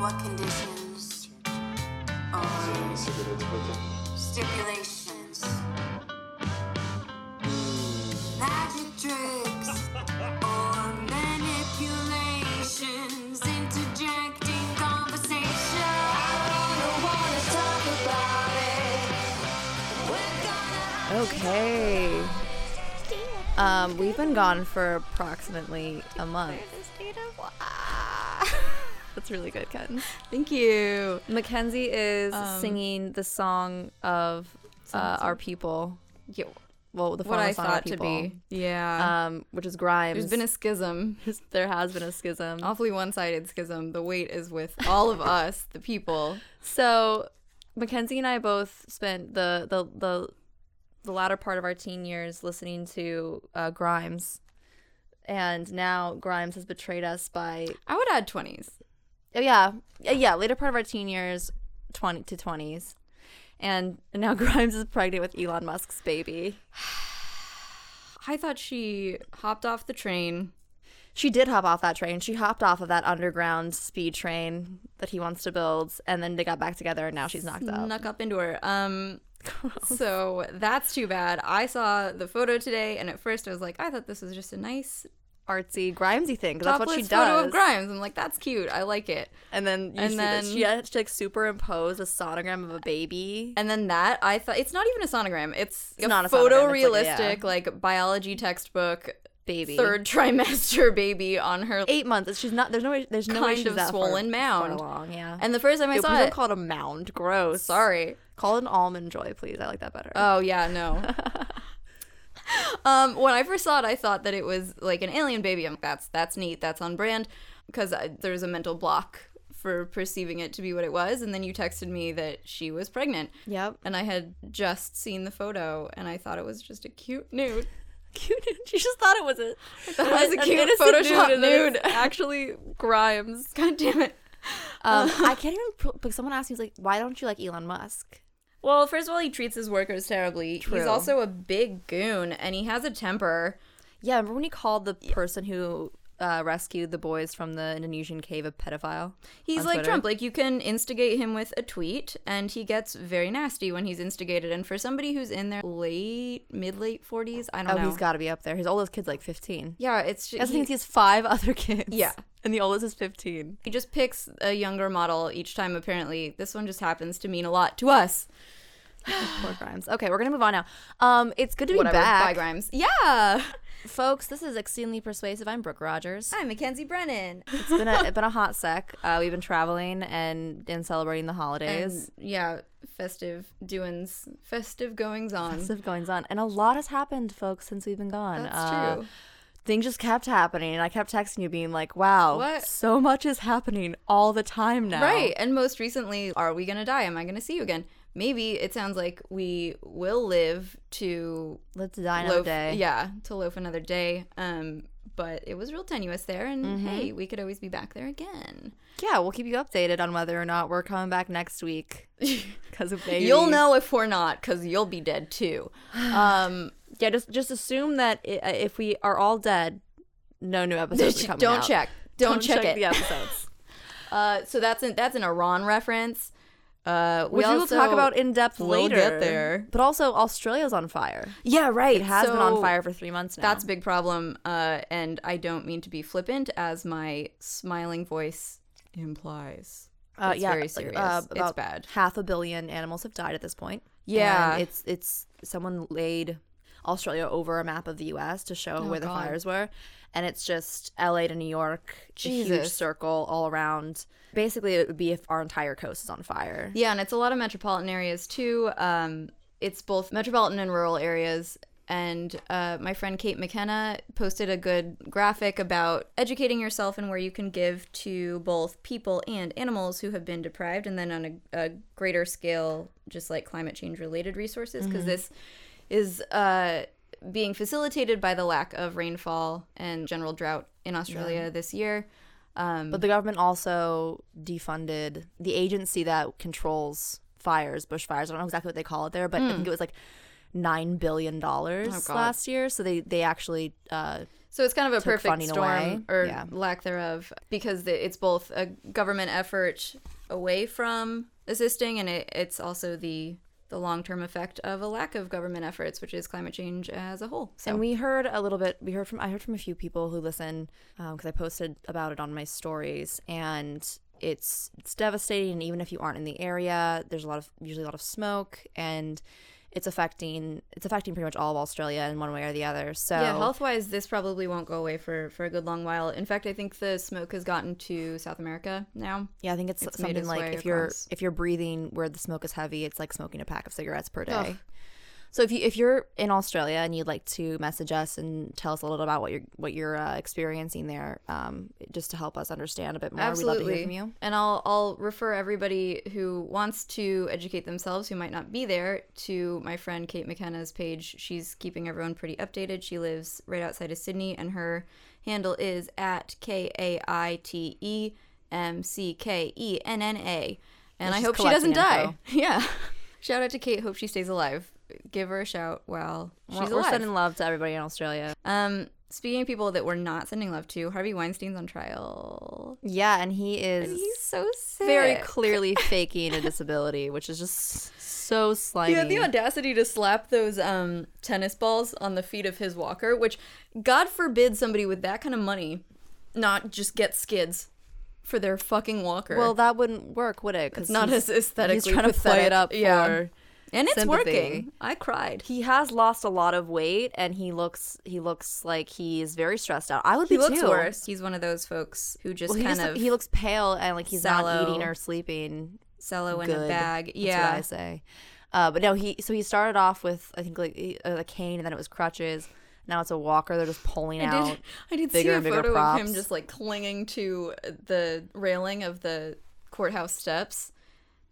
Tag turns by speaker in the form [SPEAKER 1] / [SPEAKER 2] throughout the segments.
[SPEAKER 1] What conditions or stipulations? Magic tricks or manipulations, interjecting conversation. I don't wanna talk about it. We're gonna
[SPEAKER 2] Okay. Um, we've been gone for approximately a month. That's really good, Ken.
[SPEAKER 3] Thank you.
[SPEAKER 2] Mackenzie is
[SPEAKER 3] Um,
[SPEAKER 2] singing the song of uh, our people.
[SPEAKER 3] Yeah,
[SPEAKER 2] Well, the
[SPEAKER 3] what I
[SPEAKER 2] final song of our
[SPEAKER 3] thought to
[SPEAKER 2] people,
[SPEAKER 3] be. Yeah.
[SPEAKER 2] um, which is Grimes.
[SPEAKER 3] There's been a schism.
[SPEAKER 2] there has been a schism.
[SPEAKER 3] Awfully one sided schism. The weight is with all of us, the people.
[SPEAKER 2] So, Mackenzie and I both spent the the the the latter part of our teen years listening to uh, Grimes, and now Grimes has betrayed us by
[SPEAKER 3] I would add 20s.
[SPEAKER 2] Oh, yeah yeah yeah later part of our teen years, twenty to twenties, and now Grimes is pregnant with Elon Musk's baby.
[SPEAKER 3] I thought she hopped off the train.
[SPEAKER 2] She did hop off that train. She hopped off of that underground speed train that he wants to build, and then they got back together, and now she's knocked up.
[SPEAKER 3] Snuck up into her. Um, so that's too bad. I saw the photo today, and at first I was like, I thought this was just a nice
[SPEAKER 2] Artsy, Grimesy thing, 'cause that's what she does.
[SPEAKER 3] photo of Grimes. I'm like, that's cute. I like it.
[SPEAKER 2] And then you
[SPEAKER 3] And
[SPEAKER 2] see
[SPEAKER 3] then-
[SPEAKER 2] that she had to like superimpose a sonogram of a baby.
[SPEAKER 3] And then that I thought it's not even a sonogram. It's,
[SPEAKER 2] It's
[SPEAKER 3] a
[SPEAKER 2] not a it's like- yeah.
[SPEAKER 3] like, biology textbook
[SPEAKER 2] baby.
[SPEAKER 3] third trimester baby on her.
[SPEAKER 2] eight months. She's not. There's no way. There's no way she's
[SPEAKER 3] of
[SPEAKER 2] that
[SPEAKER 3] swollen
[SPEAKER 2] far, far
[SPEAKER 3] mound.
[SPEAKER 2] along. Yeah.
[SPEAKER 3] And the first time I
[SPEAKER 2] Ew,
[SPEAKER 3] saw
[SPEAKER 2] don't
[SPEAKER 3] it,
[SPEAKER 2] call it a mound. Gross.
[SPEAKER 3] sorry.
[SPEAKER 2] Call it an almond joy, please. I like that better.
[SPEAKER 3] Oh yeah, no. um, when I first saw it, I thought that it was like an alien baby. I'm like, that's that's neat. That's on brand because there's a mental block for perceiving it to be what it was. And then you texted me that she was pregnant,
[SPEAKER 2] yep.
[SPEAKER 3] and I had just seen the photo, and I thought it was just a cute nude.
[SPEAKER 2] Cute. Nude. She just thought it was a.
[SPEAKER 3] That was a cute Photoshop
[SPEAKER 2] then
[SPEAKER 3] nude.
[SPEAKER 2] Actually, Grimes.
[SPEAKER 3] God damn it.
[SPEAKER 2] Um, I can't even. But someone asked me, like, why don't you like Elon Musk?
[SPEAKER 3] Well, first of all, he treats his workers terribly.
[SPEAKER 2] True.
[SPEAKER 3] He's also a big goon, and he has a temper.
[SPEAKER 2] Yeah, remember when he called the person who uh, rescued the boys from the Indonesian cave of pedophile?
[SPEAKER 3] He's like
[SPEAKER 2] Twitter?
[SPEAKER 3] Trump. Like you can instigate him with a tweet, and he gets very nasty when he's instigated. And for somebody who's in their late, mid late forties, I don't
[SPEAKER 2] Oh,
[SPEAKER 3] know.
[SPEAKER 2] he's got to be up there. His oldest kid's like 15.
[SPEAKER 3] yeah, it's just,
[SPEAKER 2] That's the
[SPEAKER 3] he,
[SPEAKER 2] thing. He has five other kids.
[SPEAKER 3] Yeah.
[SPEAKER 2] and the oldest is 15.
[SPEAKER 3] he just picks a younger model each time. Apparently, this one just happens to mean a lot to us.
[SPEAKER 2] Poor Grimes. Okay, we're gonna move on now. Um, it's good to be
[SPEAKER 3] Whatever.
[SPEAKER 2] back,
[SPEAKER 3] Bye, Grimes. Yeah.
[SPEAKER 2] folks. This is exceedingly persuasive. I'm Brooke Rogers.
[SPEAKER 3] I'm Mackenzie Brennan.
[SPEAKER 2] It's been a it's been a hot sec. Uh, we've been traveling and and celebrating the
[SPEAKER 3] And
[SPEAKER 2] holidays.
[SPEAKER 3] yeah, festive doings, festive goings on.
[SPEAKER 2] Stuff goings on, and a lot has happened, folks, since we've been gone.
[SPEAKER 3] That's
[SPEAKER 2] Uh,
[SPEAKER 3] true.
[SPEAKER 2] Things just kept happening, and I kept texting you, being like, "Wow,
[SPEAKER 3] What?
[SPEAKER 2] so much is happening all the time now."
[SPEAKER 3] Right. And most recently, are we going to die? Am I going to see you again? Maybe it sounds like we will live to
[SPEAKER 2] Let's die another
[SPEAKER 3] loaf,
[SPEAKER 2] day.
[SPEAKER 3] Yeah, to loaf another day. Um, but it was real tenuous there, and
[SPEAKER 2] Mm-hmm.
[SPEAKER 3] hey, we could always be back there again.
[SPEAKER 2] Yeah, we'll keep you updated on whether or not we're coming back next week. Because of baby.
[SPEAKER 3] You'll know if we're not, because you'll be dead too. Um,
[SPEAKER 2] Yeah, just just assume that if we are all dead, no new episodes
[SPEAKER 3] don't
[SPEAKER 2] out.
[SPEAKER 3] check. Don't, check, it.
[SPEAKER 2] the episodes.
[SPEAKER 3] Uh, so that's an that's an Iran reference. Uh, we
[SPEAKER 2] Which we will talk about in depth
[SPEAKER 3] we'll
[SPEAKER 2] later.
[SPEAKER 3] get there.
[SPEAKER 2] But also, Australia's on fire.
[SPEAKER 3] Yeah, right.
[SPEAKER 2] It has been on fire for three months now.
[SPEAKER 3] That's a big problem. Uh, and I don't mean to be flippant, as my smiling voice implies.
[SPEAKER 2] uh,
[SPEAKER 3] it's
[SPEAKER 2] yeah,
[SPEAKER 3] very serious.
[SPEAKER 2] uh,
[SPEAKER 3] It's bad.
[SPEAKER 2] Half a billion animals have died at this point.
[SPEAKER 3] Yeah.
[SPEAKER 2] And it's it's someone laid Australia over a map of the U.S. to show where the
[SPEAKER 3] Oh,
[SPEAKER 2] fires were, and it's just L.A. to New York, a huge circle all around. Basically, it would be if our entire coast is on fire.
[SPEAKER 3] Yeah, and it's a lot of metropolitan areas too. Um, it's both metropolitan and rural areas. And uh, my friend Kate McKenna posted a good graphic about educating yourself and where you can give to both people and animals who have been deprived, and then on a, a greater scale, just like climate change related resources, because this is uh, being facilitated by the lack of rainfall and general drought in Australia this year. Um,
[SPEAKER 2] But the government also defunded the agency that controls fires, bushfires. I don't know exactly what they call it there, but I think it was like nine billion dollars
[SPEAKER 3] Hmm. Oh,
[SPEAKER 2] last year. So they they actually uh,
[SPEAKER 3] So it's kind of a perfect storm
[SPEAKER 2] away.
[SPEAKER 3] or
[SPEAKER 2] Yeah.
[SPEAKER 3] lack thereof because it's both a government effort away from assisting and it, it's also the the long-term effect of a lack of government efforts which is climate change as a whole. So
[SPEAKER 2] And we heard a little bit. We heard from I heard from a few people who listen um, because I posted about it on my stories, and it's it's devastating. And even if you aren't in the area, there's a lot of usually a lot of smoke, and it's affecting it's affecting pretty much all of Australia in one way or the other. So
[SPEAKER 3] yeah, health-wise this probably won't go away for for a good long while. In fact, I think the smoke has gotten to South America now.
[SPEAKER 2] yeah, I think it's,
[SPEAKER 3] It's
[SPEAKER 2] something like if you're if you're breathing where the smoke is heavy, it's like smoking a pack of cigarettes per day. So if you if you're in Australia and you'd like to message us and tell us a little about what you're what you're uh, experiencing there, um, just to help us understand a bit more, we'd love to hear from you.
[SPEAKER 3] And I'll I'll refer everybody who wants to educate themselves who might not be there to my friend Kate McKenna's page. She's keeping everyone pretty updated. She lives right outside of Sydney and her handle is at K A I T E M C K E N N A. And I hope she doesn't die. Yeah. Shout out to Kate. Hope she stays alive. Give her a shout Well, she's
[SPEAKER 2] We're, sending love to everybody in Australia.
[SPEAKER 3] um, speaking of people that we're not sending love to, Harvey Weinstein's on trial.
[SPEAKER 2] Yeah, and he is
[SPEAKER 3] And he's so sick.
[SPEAKER 2] very clearly faking a disability, which is just so slimy.
[SPEAKER 3] He had the audacity to slap those um, tennis balls on the feet of his walker, which, God forbid, somebody with that kind of money not just get skids for their fucking walker.
[SPEAKER 2] well, that wouldn't work, would it? 'Cause
[SPEAKER 3] it's not as aesthetically
[SPEAKER 2] He's trying to play it up
[SPEAKER 3] Yeah.
[SPEAKER 2] for.
[SPEAKER 3] And it's
[SPEAKER 2] sympathy.
[SPEAKER 3] working. I cried.
[SPEAKER 2] He has lost a lot of weight, and he looks he looks like he's very stressed out. I would
[SPEAKER 3] He
[SPEAKER 2] be
[SPEAKER 3] looks
[SPEAKER 2] too.
[SPEAKER 3] worse. He's one of those folks who just
[SPEAKER 2] Well, he,
[SPEAKER 3] kind
[SPEAKER 2] just-
[SPEAKER 3] of
[SPEAKER 2] he looks pale and like he's not eating or sleeping.
[SPEAKER 3] cello in a bag.
[SPEAKER 2] That's
[SPEAKER 3] yeah,
[SPEAKER 2] what I say. Uh, but no, he so he started off with I think like a cane, and then it was crutches. Now it's a walker. They're just pulling
[SPEAKER 3] I
[SPEAKER 2] out.
[SPEAKER 3] did. I did see a photo of him just like clinging to the railing of the courthouse steps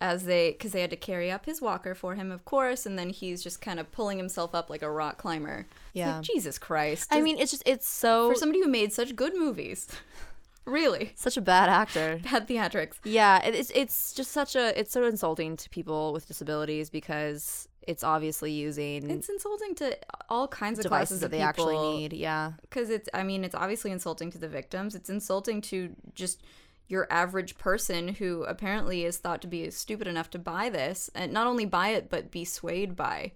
[SPEAKER 3] as they because they had to carry up his walker for him, of course, and then he's just kind of pulling himself up like a rock climber.
[SPEAKER 2] Yeah.
[SPEAKER 3] like, Jesus Christ.
[SPEAKER 2] I mean, it's just it's so
[SPEAKER 3] for somebody who made such good movies, really
[SPEAKER 2] such a bad actor.
[SPEAKER 3] bad theatrics.
[SPEAKER 2] Yeah, it- it's it's just such a it's so insulting to people with disabilities because it's obviously using
[SPEAKER 3] It's insulting to all kinds of
[SPEAKER 2] devices
[SPEAKER 3] classes
[SPEAKER 2] that they actually need. Yeah,
[SPEAKER 3] because it's i mean it's obviously insulting to the victims it's insulting to just your average person who apparently is thought to be stupid enough to buy this and not only buy it but be swayed by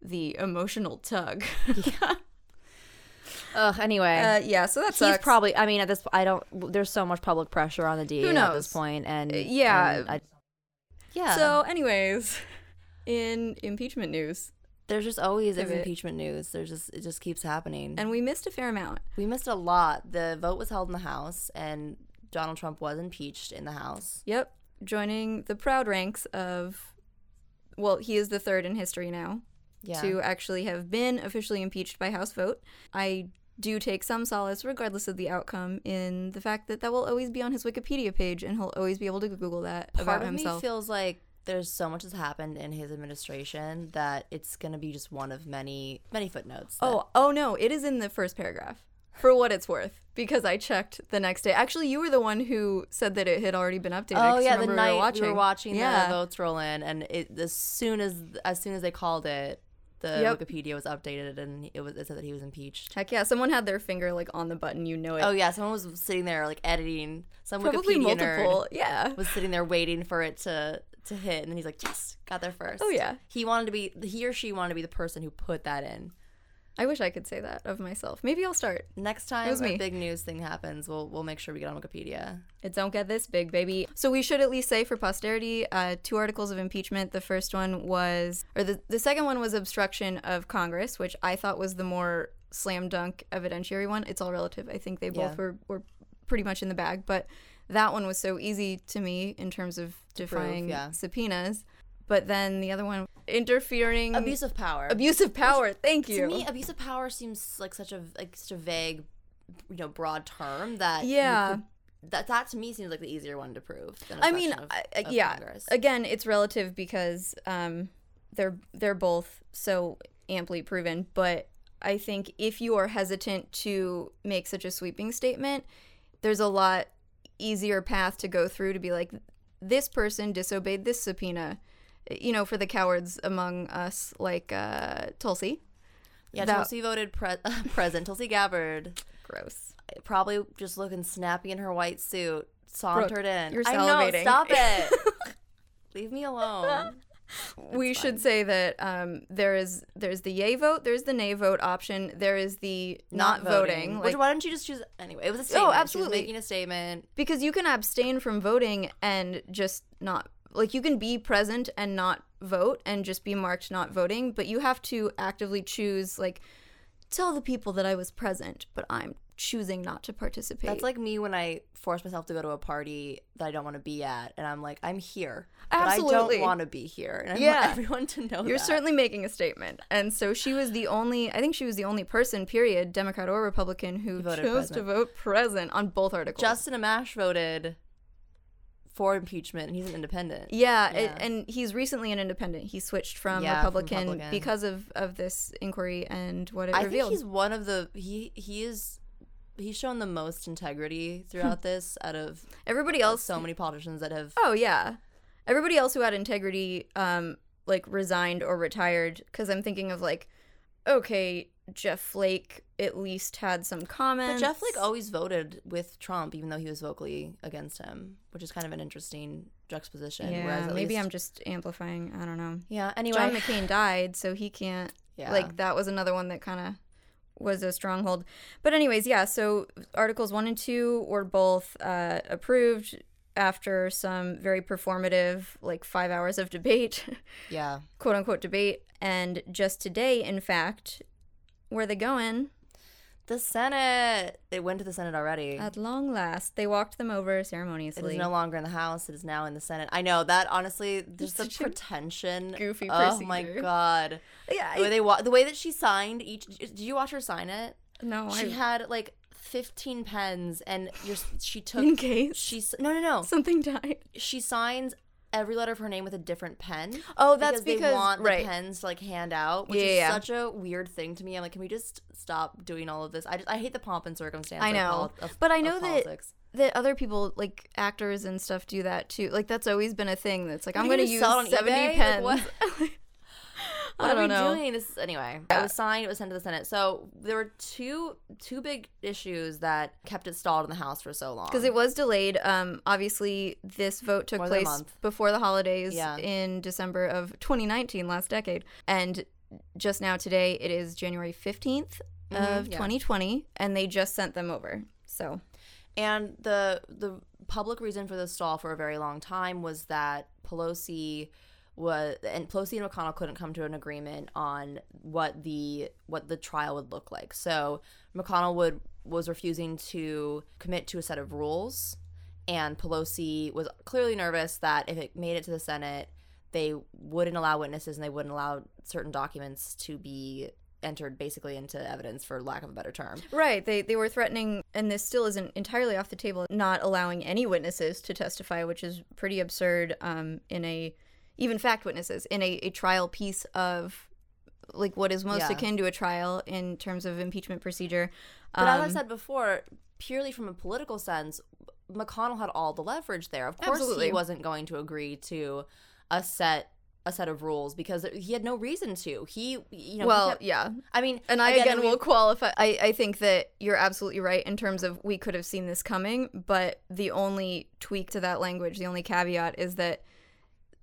[SPEAKER 3] the emotional tug yeah.
[SPEAKER 2] Ugh. Anyway,
[SPEAKER 3] uh, yeah so that
[SPEAKER 2] he's probably. I mean, at this, I don't. There's so much public pressure on the DA at
[SPEAKER 3] knows?
[SPEAKER 2] this point, and
[SPEAKER 3] yeah.
[SPEAKER 2] and I, yeah.
[SPEAKER 3] so anyways in impeachment news
[SPEAKER 2] there's just always is impeachment news. There's just it just keeps happening,
[SPEAKER 3] and we missed a fair amount
[SPEAKER 2] we missed a lot. The vote was held in the House, and Donald Trump was impeached in the House.
[SPEAKER 3] yep joining the proud ranks of well he is the third in history now
[SPEAKER 2] Yeah.
[SPEAKER 3] to actually have been officially impeached by House vote. I do take some solace, regardless of the outcome, in the fact that that will always be on his Wikipedia page, and he'll always be able to Google that
[SPEAKER 2] Part
[SPEAKER 3] about
[SPEAKER 2] of
[SPEAKER 3] himself.
[SPEAKER 2] me feels like there's so much that's happened in his administration that it's gonna be just one of many many footnotes. that-
[SPEAKER 3] oh, oh no, it is in the first paragraph. For what it's worth, because I checked the next day. Actually, you were the one who said that it had already been updated.
[SPEAKER 2] Oh yeah, the night
[SPEAKER 3] we were watching,
[SPEAKER 2] we were watching
[SPEAKER 3] yeah.
[SPEAKER 2] the votes roll in, and it as soon as as soon as they called it, the
[SPEAKER 3] Yep.
[SPEAKER 2] Wikipedia was updated, and it was it said that he was impeached.
[SPEAKER 3] Heck yeah, someone had their finger like on the button. You know it.
[SPEAKER 2] Oh yeah, someone was sitting there like editing. Some
[SPEAKER 3] Probably
[SPEAKER 2] Wikipedia
[SPEAKER 3] multiple.
[SPEAKER 2] nerd
[SPEAKER 3] Yeah.
[SPEAKER 2] was sitting there waiting for it to to hit, and then he's like, "Yes, got there first.
[SPEAKER 3] Oh, yeah.
[SPEAKER 2] he wanted to be he or she wanted to be the person who put that in.
[SPEAKER 3] I wish I could say that of myself. Maybe I'll start.
[SPEAKER 2] Next time a
[SPEAKER 3] me.
[SPEAKER 2] big news thing happens, we'll we'll make sure we get on Wikipedia.
[SPEAKER 3] It don't get this big, baby. So we should at least say for posterity, uh, two articles of impeachment. The first one was, or the, the second one was obstruction of Congress, which I thought was the more slam dunk evidentiary one. It's all relative. I think they both
[SPEAKER 2] Yeah.
[SPEAKER 3] were, were pretty much in the bag, but that one was so easy to me in terms of defying
[SPEAKER 2] yeah.
[SPEAKER 3] subpoenas. But then the other one, interfering,
[SPEAKER 2] Abuse of power.
[SPEAKER 3] abuse of power. Thank you.
[SPEAKER 2] to me, abuse of power seems like such a like such a vague, you know, broad term that
[SPEAKER 3] Yeah.
[SPEAKER 2] could- that that to me seems like the easier one to prove. Than
[SPEAKER 3] I mean,
[SPEAKER 2] of-
[SPEAKER 3] I-
[SPEAKER 2] of
[SPEAKER 3] yeah.
[SPEAKER 2] Congress.
[SPEAKER 3] Again, it's relative because um, they're they're both so amply proven. But I think if you are hesitant to make such a sweeping statement, there's a lot easier path to go through to be like, this person disobeyed this subpoena. You know, for the cowards among us, like uh, Tulsi.
[SPEAKER 2] Yeah,
[SPEAKER 3] That-
[SPEAKER 2] Tulsi voted pre- present. Tulsi Gabbard,
[SPEAKER 3] Gross.
[SPEAKER 2] probably just looking snappy in her white suit, sauntered in.
[SPEAKER 3] you're
[SPEAKER 2] I know,
[SPEAKER 3] salivating.
[SPEAKER 2] stop it. Leave me alone.
[SPEAKER 3] we should say that um, there is there's the yay vote, there's the nay vote option, there is the not, voting,
[SPEAKER 2] Which
[SPEAKER 3] like,
[SPEAKER 2] why don't you just choose anyway? It was a statement. She was
[SPEAKER 3] absolutely.
[SPEAKER 2] making a statement.
[SPEAKER 3] because you can abstain from voting and just not like you can be present and not vote and just be marked not voting, but you have to actively choose like tell the people that I was present, but I'm choosing not to participate.
[SPEAKER 2] That's like me when I force myself to go to a party that I don't want to be at, and I'm like, I'm here, but I don't want to be here, and I
[SPEAKER 3] Yeah.
[SPEAKER 2] want everyone to know
[SPEAKER 3] You're
[SPEAKER 2] that.
[SPEAKER 3] certainly making a statement. And so she was the only, I think she was the only person, period, Democrat or Republican, who
[SPEAKER 2] voted
[SPEAKER 3] chose to vote present on both articles.
[SPEAKER 2] Justin Amash voted for impeachment, and he's an independent.
[SPEAKER 3] yeah, it- and he's recently an independent. He switched from,
[SPEAKER 2] Yeah, from
[SPEAKER 3] Republican,
[SPEAKER 2] Republican.
[SPEAKER 3] because of, of this inquiry and what it
[SPEAKER 2] I
[SPEAKER 3] revealed.
[SPEAKER 2] think he's one of the he he is he's shown the most integrity throughout this out of
[SPEAKER 3] Everybody else,
[SPEAKER 2] so many politicians that have
[SPEAKER 3] oh yeah, everybody else who had integrity, um, like resigned or retired. Because I'm thinking of like, okay, Jeff Flake at least had some comments.
[SPEAKER 2] But Jeff Flake always voted with Trump, even though he was vocally against him, which is kind of an interesting juxtaposition.
[SPEAKER 3] yeah,
[SPEAKER 2] whereas
[SPEAKER 3] maybe
[SPEAKER 2] least-
[SPEAKER 3] I'm just amplifying. I don't know.
[SPEAKER 2] yeah. Anyway,
[SPEAKER 3] John McCain died, so he can't.
[SPEAKER 2] Yeah.
[SPEAKER 3] Like that was another one that kind of was a stronghold. But anyways, yeah. So articles one and two were both uh, approved after some very performative, like five hours of debate,
[SPEAKER 2] yeah.
[SPEAKER 3] quote unquote debate. And just today, in fact, where they going?
[SPEAKER 2] The Senate. It went to the Senate already.
[SPEAKER 3] At long last, they walked them over
[SPEAKER 2] It
[SPEAKER 3] ceremoniously.
[SPEAKER 2] is no longer in the House. It is now in the Senate. I know that honestly, just the
[SPEAKER 3] such a
[SPEAKER 2] pretension.
[SPEAKER 3] goofy
[SPEAKER 2] Oh my god.
[SPEAKER 3] yeah,
[SPEAKER 2] The way they wa- the way that she signed each. Did you watch her sign it?
[SPEAKER 3] no,
[SPEAKER 2] She
[SPEAKER 3] I,
[SPEAKER 2] had like 15 pens, and you're, she took.
[SPEAKER 3] in case
[SPEAKER 2] She no no no.
[SPEAKER 3] something died.
[SPEAKER 2] She signs every letter of her name with a different pen.
[SPEAKER 3] Oh, that's
[SPEAKER 2] they
[SPEAKER 3] because- they
[SPEAKER 2] want
[SPEAKER 3] right.
[SPEAKER 2] the pens to like hand out, which
[SPEAKER 3] Yeah,
[SPEAKER 2] is
[SPEAKER 3] yeah.
[SPEAKER 2] such a weird thing to me. I'm like, can we just stop doing all of this? I just I hate the pomp and circumstance.
[SPEAKER 3] I know,
[SPEAKER 2] poli- of-
[SPEAKER 3] but I know that
[SPEAKER 2] politics.
[SPEAKER 3] that other people like actors and stuff do that too. Like that's always been a thing. That's like I'm going to use 70
[SPEAKER 2] eBay? Like,
[SPEAKER 3] pens.
[SPEAKER 2] what?
[SPEAKER 3] I don't
[SPEAKER 2] are we
[SPEAKER 3] know.
[SPEAKER 2] doing? This anyway. It was signed. It was sent to the Senate. So there were two two big issues that kept it stalled in the House for so long.
[SPEAKER 3] Because it was delayed. Um, obviously, this vote took
[SPEAKER 2] More
[SPEAKER 3] place before the holidays
[SPEAKER 2] Yeah.
[SPEAKER 3] in December of 2019, last decade. And just now, today, it is January 15th of
[SPEAKER 2] Mm-hmm, yeah.
[SPEAKER 3] 2020, and they just sent them over. So,
[SPEAKER 2] And the the public reason for the stall for a very long time was that Pelosi was and Pelosi and McConnell couldn't come to an agreement on what the what the trial would look like. So McConnell would was refusing to commit to a set of rules and Pelosi was clearly nervous that if it made it to the Senate, they wouldn't allow witnesses and they wouldn't allow certain documents to be entered basically into evidence for lack of a better term.
[SPEAKER 3] right, they, they were threatening, and this still isn't entirely off the table, not allowing any witnesses to testify, which is pretty absurd um, in a, even fact witnesses, in a, a trial piece of like what is most
[SPEAKER 2] Yeah.
[SPEAKER 3] akin to a trial in terms of impeachment procedure.
[SPEAKER 2] But as I
[SPEAKER 3] Um,
[SPEAKER 2] said before, purely from a political sense, McConnell had all the leverage there. Of course,
[SPEAKER 3] Absolutely.
[SPEAKER 2] he wasn't going to agree to a set a set of rules because he had no reason to. He, you know,
[SPEAKER 3] well,
[SPEAKER 2] kept-
[SPEAKER 3] yeah.
[SPEAKER 2] I mean,
[SPEAKER 3] And I again,
[SPEAKER 2] we-
[SPEAKER 3] will qualify. I, I think that you're absolutely right in terms of we could have seen this coming, but the only tweak to that language, the only caveat is that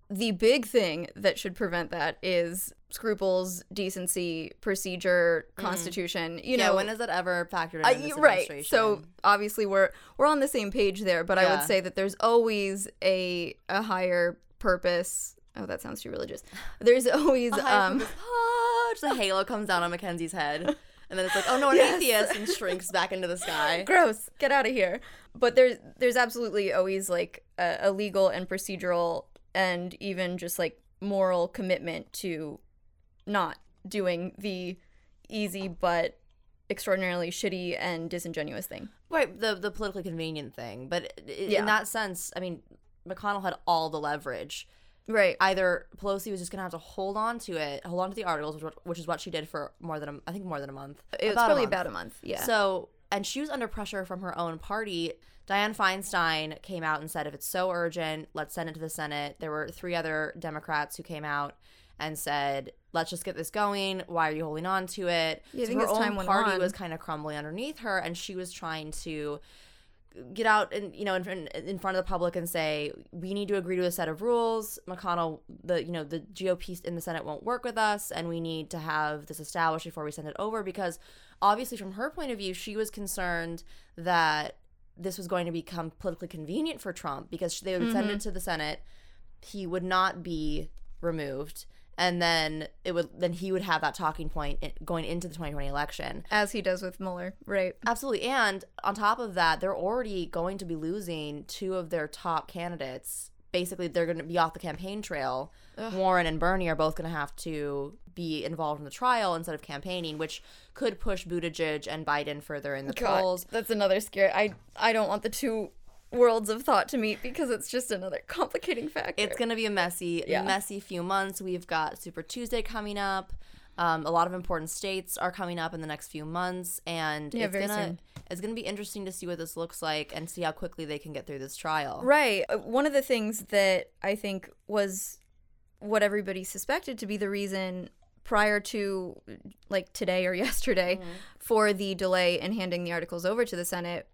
[SPEAKER 3] the big thing that should prevent that is scruples, decency, procedure, constitution. You
[SPEAKER 2] Mm. yeah,
[SPEAKER 3] know,
[SPEAKER 2] when has that ever factored in? This
[SPEAKER 3] right. So obviously we're we're on the same page there, but I would say that there's always a a higher purpose. Oh, that sounds too religious. There's always
[SPEAKER 2] A
[SPEAKER 3] um
[SPEAKER 2] purpose- ah, just a halo comes down on Mackenzie's head, and then it's like, oh no, an
[SPEAKER 3] Yes.
[SPEAKER 2] atheist, and shrinks back into the sky.
[SPEAKER 3] gross get out of here but there's there's absolutely always like a, a legal and procedural and even just like moral commitment to not doing the easy but extraordinarily shitty and disingenuous thing
[SPEAKER 2] Right, the the politically convenient thing, but i- i-
[SPEAKER 3] Yeah.
[SPEAKER 2] in that sense, I mean, McConnell had all the leverage.
[SPEAKER 3] right
[SPEAKER 2] either Pelosi was just gonna have to hold on to it, hold on to the articles, which, which is what she did for more than a, I think more than a month.
[SPEAKER 3] it was
[SPEAKER 2] About
[SPEAKER 3] probably
[SPEAKER 2] month.
[SPEAKER 3] about a month yeah
[SPEAKER 2] So, and she was under pressure from her own party. Dianne Feinstein came out and said, if it's so urgent, let's send it to the Senate. There were three other Democrats who came out and said, let's just get this going. Why are you holding on to it?
[SPEAKER 3] Yeah, I
[SPEAKER 2] So
[SPEAKER 3] think
[SPEAKER 2] her own party
[SPEAKER 3] on-
[SPEAKER 2] was kind of crumbling underneath her, and she was trying to get out and you know in, in front of the public and say we need to agree to a set of rules mcconnell the you know the gop in the senate won't work with us and we need to have this established before we send it over because obviously from her point of view she was concerned that this was going to become politically convenient for trump because they would send it mm-hmm. to the senate he would not be removed and then it would then he would have that talking point going into the 2020 election
[SPEAKER 3] As he does with Mueller, right?
[SPEAKER 2] Absolutely. And on top of that, they're already going to be losing two of their top candidates. Basically, they're going to be off the campaign trail. Warren and Bernie are both going to have to be involved in the trial instead of campaigning, which could push Buttigieg and Biden further in the polls.
[SPEAKER 3] that's another scare. I I don't want the two worlds of thought to meet because it's just another complicating factor.
[SPEAKER 2] It's going to be a messy,
[SPEAKER 3] Yeah.
[SPEAKER 2] messy few months. We've got Super Tuesday coming up. Um, a lot of important states are coming up in the next few months, and
[SPEAKER 3] Yeah,
[SPEAKER 2] it's gonna
[SPEAKER 3] soon.
[SPEAKER 2] it's gonna be interesting to see what this looks like and see how quickly they can get through this trial.
[SPEAKER 3] Right. Uh, One of the things that I think was what everybody suspected to be the reason prior to like today or yesterday for the delay in handing the articles over to the Senate.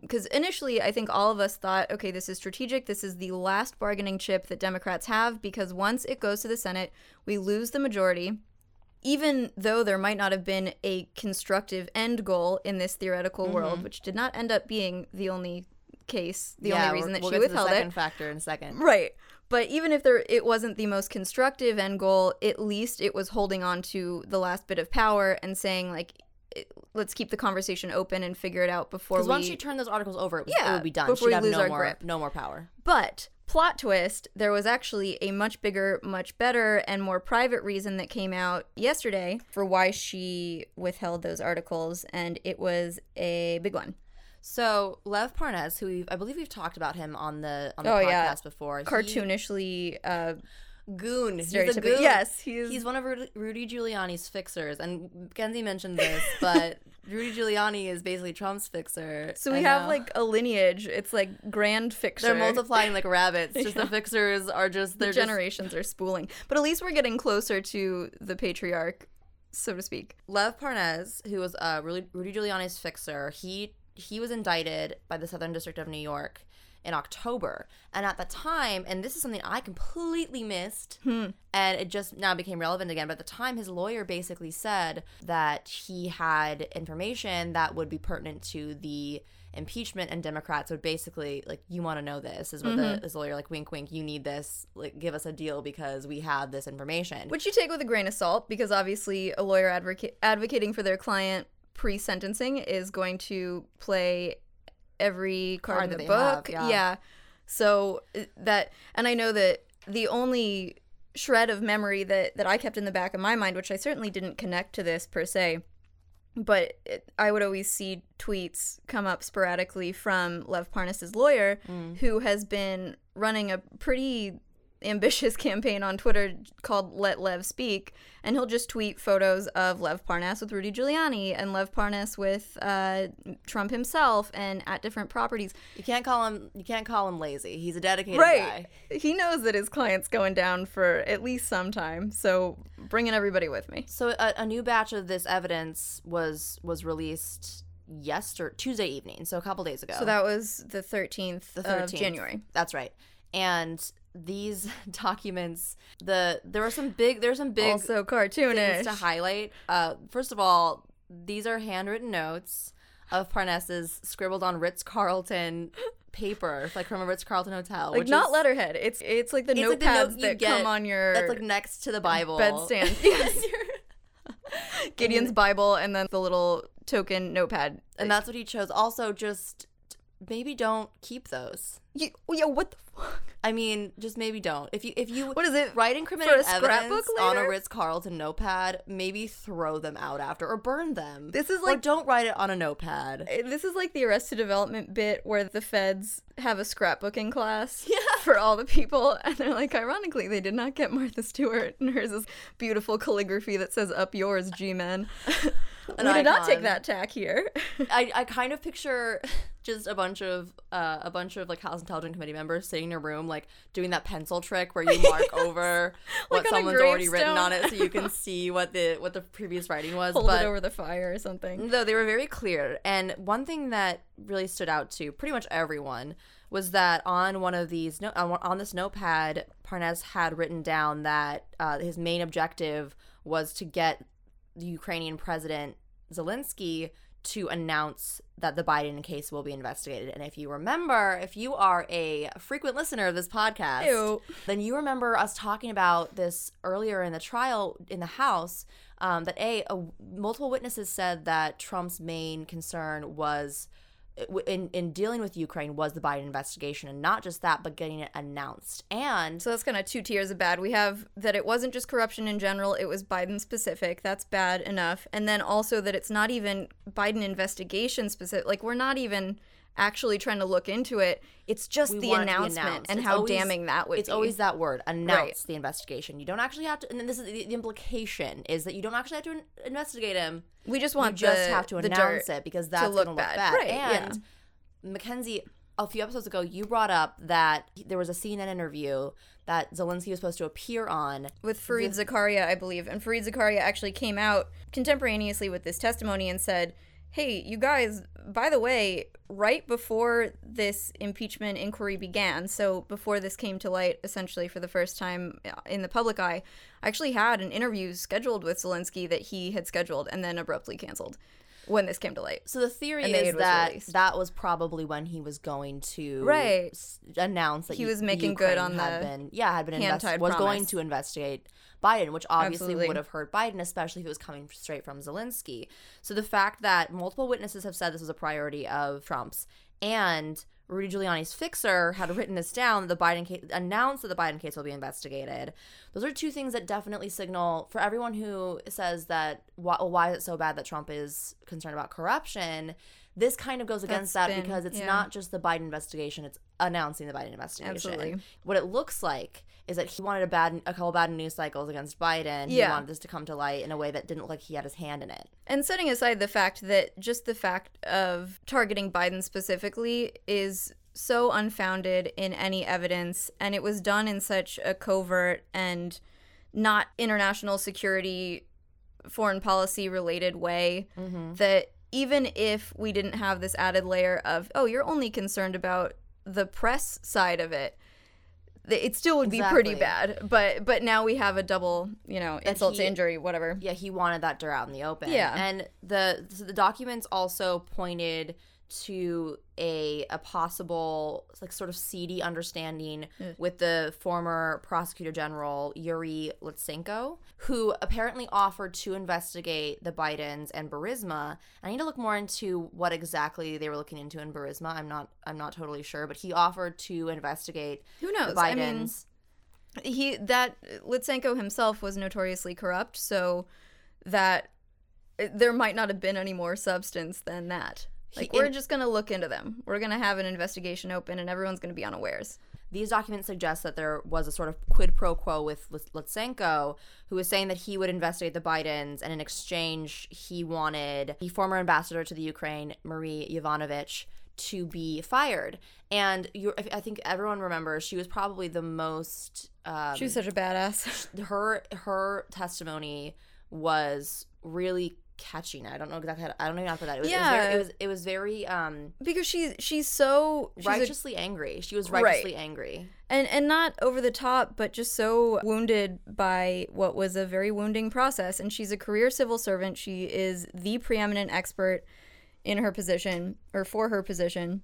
[SPEAKER 3] Because initially, I think all of us thought, okay, this is strategic. This is the last bargaining chip that Democrats have because once it goes to the Senate, we lose the majority. Even though there might not have been a constructive end goal in this theoretical world, mm-hmm. which did not end up being the only case, the
[SPEAKER 2] yeah,
[SPEAKER 3] only reason that
[SPEAKER 2] we'll
[SPEAKER 3] she
[SPEAKER 2] get to
[SPEAKER 3] withheld
[SPEAKER 2] the
[SPEAKER 3] it.
[SPEAKER 2] second factor in a second.
[SPEAKER 3] Right. But even if there it wasn't the most constructive end goal, at least it was holding on to the last bit of power and saying like let's keep the conversation open and figure it out before
[SPEAKER 2] Because once you turn those articles over, it, was,
[SPEAKER 3] Yeah,
[SPEAKER 2] it would be done.
[SPEAKER 3] before
[SPEAKER 2] She'd
[SPEAKER 3] we
[SPEAKER 2] have
[SPEAKER 3] lose
[SPEAKER 2] no
[SPEAKER 3] our
[SPEAKER 2] more,
[SPEAKER 3] grip.
[SPEAKER 2] no more power.
[SPEAKER 3] But plot twist, there was actually a much bigger, much better and more private reason that came out yesterday for why she withheld those articles and it was a big one.
[SPEAKER 2] So Lev Parnas, who we've, I believe we've talked about him on the on the
[SPEAKER 3] Oh,
[SPEAKER 2] podcast
[SPEAKER 3] yeah.
[SPEAKER 2] before, he-
[SPEAKER 3] Cartoonishly uh
[SPEAKER 2] goon. He's a goon.
[SPEAKER 3] Yes, he's,
[SPEAKER 2] He's one of Rudy, Giuliani's fixers, and Kenzie mentioned this, but Rudy Giuliani is basically Trump's fixer.
[SPEAKER 3] So we have
[SPEAKER 2] now
[SPEAKER 3] like a lineage. It's like grand fixture.
[SPEAKER 2] they're multiplying like rabbits. Just the fixers are just they're
[SPEAKER 3] the generations are spooling. But at least we're getting closer to the patriarch, so to speak.
[SPEAKER 2] Lev Parnas, who was uh, Rudy Giuliani's fixer. He he was indicted by the Southern District of New York in October, and at the time, and this is something I completely missed. Hmm. and it just now became relevant again. But at the time, his lawyer basically said that he had information that would be pertinent to the impeachment, and Democrats would basically like, "You want to know this?" Is what the, mm-hmm. his lawyer like, "Wink, wink. You need this. Like, give us a deal because we have this information."
[SPEAKER 3] Which you take with a grain of salt because obviously a lawyer advoca- advocating for their client pre sentencing is going to play every card,
[SPEAKER 2] Card
[SPEAKER 3] in the
[SPEAKER 2] they have,
[SPEAKER 3] book.
[SPEAKER 2] yeah.
[SPEAKER 3] So uh, that, and I know that the only shred of memory that, that I kept in the back of my mind, which I certainly didn't connect to this per se, but it, I would always see tweets come up sporadically from Lev Parnas's lawyer, who has been running a pretty ambitious campaign on Twitter called Let Lev Speak, and he'll just tweet photos of Lev Parnas with Rudy Giuliani and Lev Parnas with uh, Trump himself and at different properties.
[SPEAKER 2] You can't call him. You can't call him lazy. He's a dedicated guy.
[SPEAKER 3] He knows that his client's going down for at least some time, so bringing everybody with me.
[SPEAKER 2] So a, a new batch of this evidence was was released yesterday, Tuesday evening, so a couple days ago.
[SPEAKER 3] So that was the 13th,
[SPEAKER 2] the
[SPEAKER 3] of
[SPEAKER 2] 13th.
[SPEAKER 3] January.
[SPEAKER 2] That's right. And these documents, the there were some big there's some big
[SPEAKER 3] Also
[SPEAKER 2] things
[SPEAKER 3] cartoonish.
[SPEAKER 2] to highlight. Uh, first of all, these are handwritten notes of Parnas's scribbled on Ritz Carlton paper, like from a Ritz Carlton hotel.
[SPEAKER 3] like not
[SPEAKER 2] is,
[SPEAKER 3] letterhead. It's it's like the
[SPEAKER 2] It's like
[SPEAKER 3] notepads
[SPEAKER 2] the note you
[SPEAKER 3] that
[SPEAKER 2] get
[SPEAKER 3] come on your
[SPEAKER 2] That's like next to the Bible
[SPEAKER 3] bedstand. Yes. Gideon's Bible and then the little token notepad.
[SPEAKER 2] and that's what he chose. Also, just maybe don't keep those.
[SPEAKER 3] You, yeah, what the fuck?
[SPEAKER 2] I mean, just maybe don't. If you if you
[SPEAKER 3] What is it?
[SPEAKER 2] write incriminating
[SPEAKER 3] for a
[SPEAKER 2] evidence on a? Ritz Carlton notepad, maybe throw them out after or burn them.
[SPEAKER 3] This is
[SPEAKER 2] or
[SPEAKER 3] like-
[SPEAKER 2] don't write it on a notepad.
[SPEAKER 3] Eh, this is like the Arrested Development bit where the feds have a scrapbooking class for all the people, and they're like, ironically, they did not get Martha Stewart, and hers is beautiful calligraphy that says "Up yours, G-men." we did not take that tack here.
[SPEAKER 2] I, I kind of picture just a bunch of uh, a bunch of like House Intelligence Committee members sitting in a room like doing that pencil trick where you mark over what
[SPEAKER 3] Like on
[SPEAKER 2] someone's already written on it so you can see what the what the previous writing was.
[SPEAKER 3] Hold
[SPEAKER 2] but
[SPEAKER 3] it over the fire or something.
[SPEAKER 2] No, they were very clear, and one thing that really stood out to pretty much everyone was that on one of these no- on, on this notepad, Parnas had written down that uh, his main objective was to get the Ukrainian president Zelensky to announce that the Biden case will be investigated. And if you remember, if you are a frequent listener of this podcast,
[SPEAKER 3] Ew.
[SPEAKER 2] then you remember us talking about this earlier in the trial in the House. Um, that a, a multiple witnesses said that Trump's main concern was in in dealing with Ukraine was the Biden investigation, and not just that, but getting it announced. And
[SPEAKER 3] So that's kind of two tiers of bad. We have that it wasn't just corruption in general, it was Biden specific. That's bad enough. And then also that it's not even Biden investigation specific. Like, we're not even actually trying to look into it. It's just
[SPEAKER 2] we
[SPEAKER 3] the
[SPEAKER 2] want it
[SPEAKER 3] announcement and
[SPEAKER 2] It's
[SPEAKER 3] how
[SPEAKER 2] always-
[SPEAKER 3] damning that would
[SPEAKER 2] it's
[SPEAKER 3] be.
[SPEAKER 2] always that word announce the investigation. You don't actually have to, and then this is the, the implication is that you don't actually have to in- investigate him.
[SPEAKER 3] we just
[SPEAKER 2] You
[SPEAKER 3] want
[SPEAKER 2] just have to
[SPEAKER 3] the
[SPEAKER 2] announce it because that's going to look
[SPEAKER 3] bad.
[SPEAKER 2] bad.
[SPEAKER 3] Right, yeah.
[SPEAKER 2] and Mackenzie, a few episodes ago, you brought up that there was a CNN interview that Zelensky was supposed to appear on.
[SPEAKER 3] with Fareed Zakaria, I believe. And Fareed Zakaria actually came out contemporaneously with this testimony and said, Hey, you guys, by the way, right before this impeachment inquiry began, so before this came to light essentially for the first time uh, in the public eye, I actually had an interview scheduled with Zelensky that he had scheduled and then abruptly canceled when this came to light.
[SPEAKER 2] So the theory
[SPEAKER 3] And
[SPEAKER 2] is that
[SPEAKER 3] released.
[SPEAKER 2] that was probably when he was going to
[SPEAKER 3] Right.
[SPEAKER 2] s- announce that
[SPEAKER 3] He was making good on
[SPEAKER 2] had
[SPEAKER 3] the
[SPEAKER 2] been yeah had been invest- was going to investigate Biden, which obviously
[SPEAKER 3] Absolutely.
[SPEAKER 2] would have hurt Biden, especially if it was coming straight from Zelensky. So the fact that multiple witnesses have said this was a priority of Trump's and Rudy Giuliani's fixer had written this down. The Biden case announced that the Biden case will be investigated. Those are two things that definitely signal for everyone who says that why, well, why is it so bad that Trump is concerned about corruption. This kind of goes against
[SPEAKER 3] That's
[SPEAKER 2] that
[SPEAKER 3] been-
[SPEAKER 2] because it's
[SPEAKER 3] yeah.
[SPEAKER 2] not just the Biden investigation; it's announcing the Biden investigation.
[SPEAKER 3] Absolutely.
[SPEAKER 2] What it looks like is that he wanted a bad, a couple bad news cycles against Biden.
[SPEAKER 3] Yeah.
[SPEAKER 2] He wanted this to come to light in a way that didn't look like he had his hand in it.
[SPEAKER 3] And setting aside the fact that just the fact of targeting Biden specifically is so unfounded in any evidence, and it was done in such a covert and not international security, foreign policy related way mm-hmm. that even if we didn't have this added layer of, oh, you're only concerned about the press side of it. It still would be pretty bad, but but now we have a double, you know, insult to injury, whatever.
[SPEAKER 2] Yeah, he wanted that dirt out in the open.
[SPEAKER 3] Yeah.
[SPEAKER 2] and the so the documents also pointed to a a possible like sort of seedy understanding with the former prosecutor general Yuri Lutsenko, who apparently offered to investigate the Bidens and Burisma. I need to look more into what exactly they were looking into in Burisma. I'm not I'm not totally sure, but he offered to investigate
[SPEAKER 3] Who
[SPEAKER 2] the
[SPEAKER 3] knows? I mean,
[SPEAKER 2] Bidens.
[SPEAKER 3] he that Lutsenko himself was notoriously corrupt, so that eh, there might not have been any more substance than that. Like
[SPEAKER 2] He-
[SPEAKER 3] we're
[SPEAKER 2] in-
[SPEAKER 3] just gonna look into them. We're gonna have an investigation open, and everyone's gonna be unawares.
[SPEAKER 2] These documents suggest that there was a sort of quid pro quo with Lut- Lutsenko, who was saying that he would investigate the Bidens, and in exchange, he wanted the former ambassador to the Ukraine, Marie Yovanovitch, to be fired. And I think everyone remembers she was probably the most. Um,
[SPEAKER 3] She was such a badass.
[SPEAKER 2] her her testimony was really catching. I don't know exactly. How to, I don't know how to put that. It was,
[SPEAKER 3] Yeah.
[SPEAKER 2] it was very, it was, it was very um,
[SPEAKER 3] because she's she's so she's a-
[SPEAKER 2] righteously angry. She was
[SPEAKER 3] Right.
[SPEAKER 2] righteously angry.
[SPEAKER 3] and and not over the top, but just so wounded by what was a very wounding process. And she's a career civil servant. She is the preeminent expert in her position or for her position,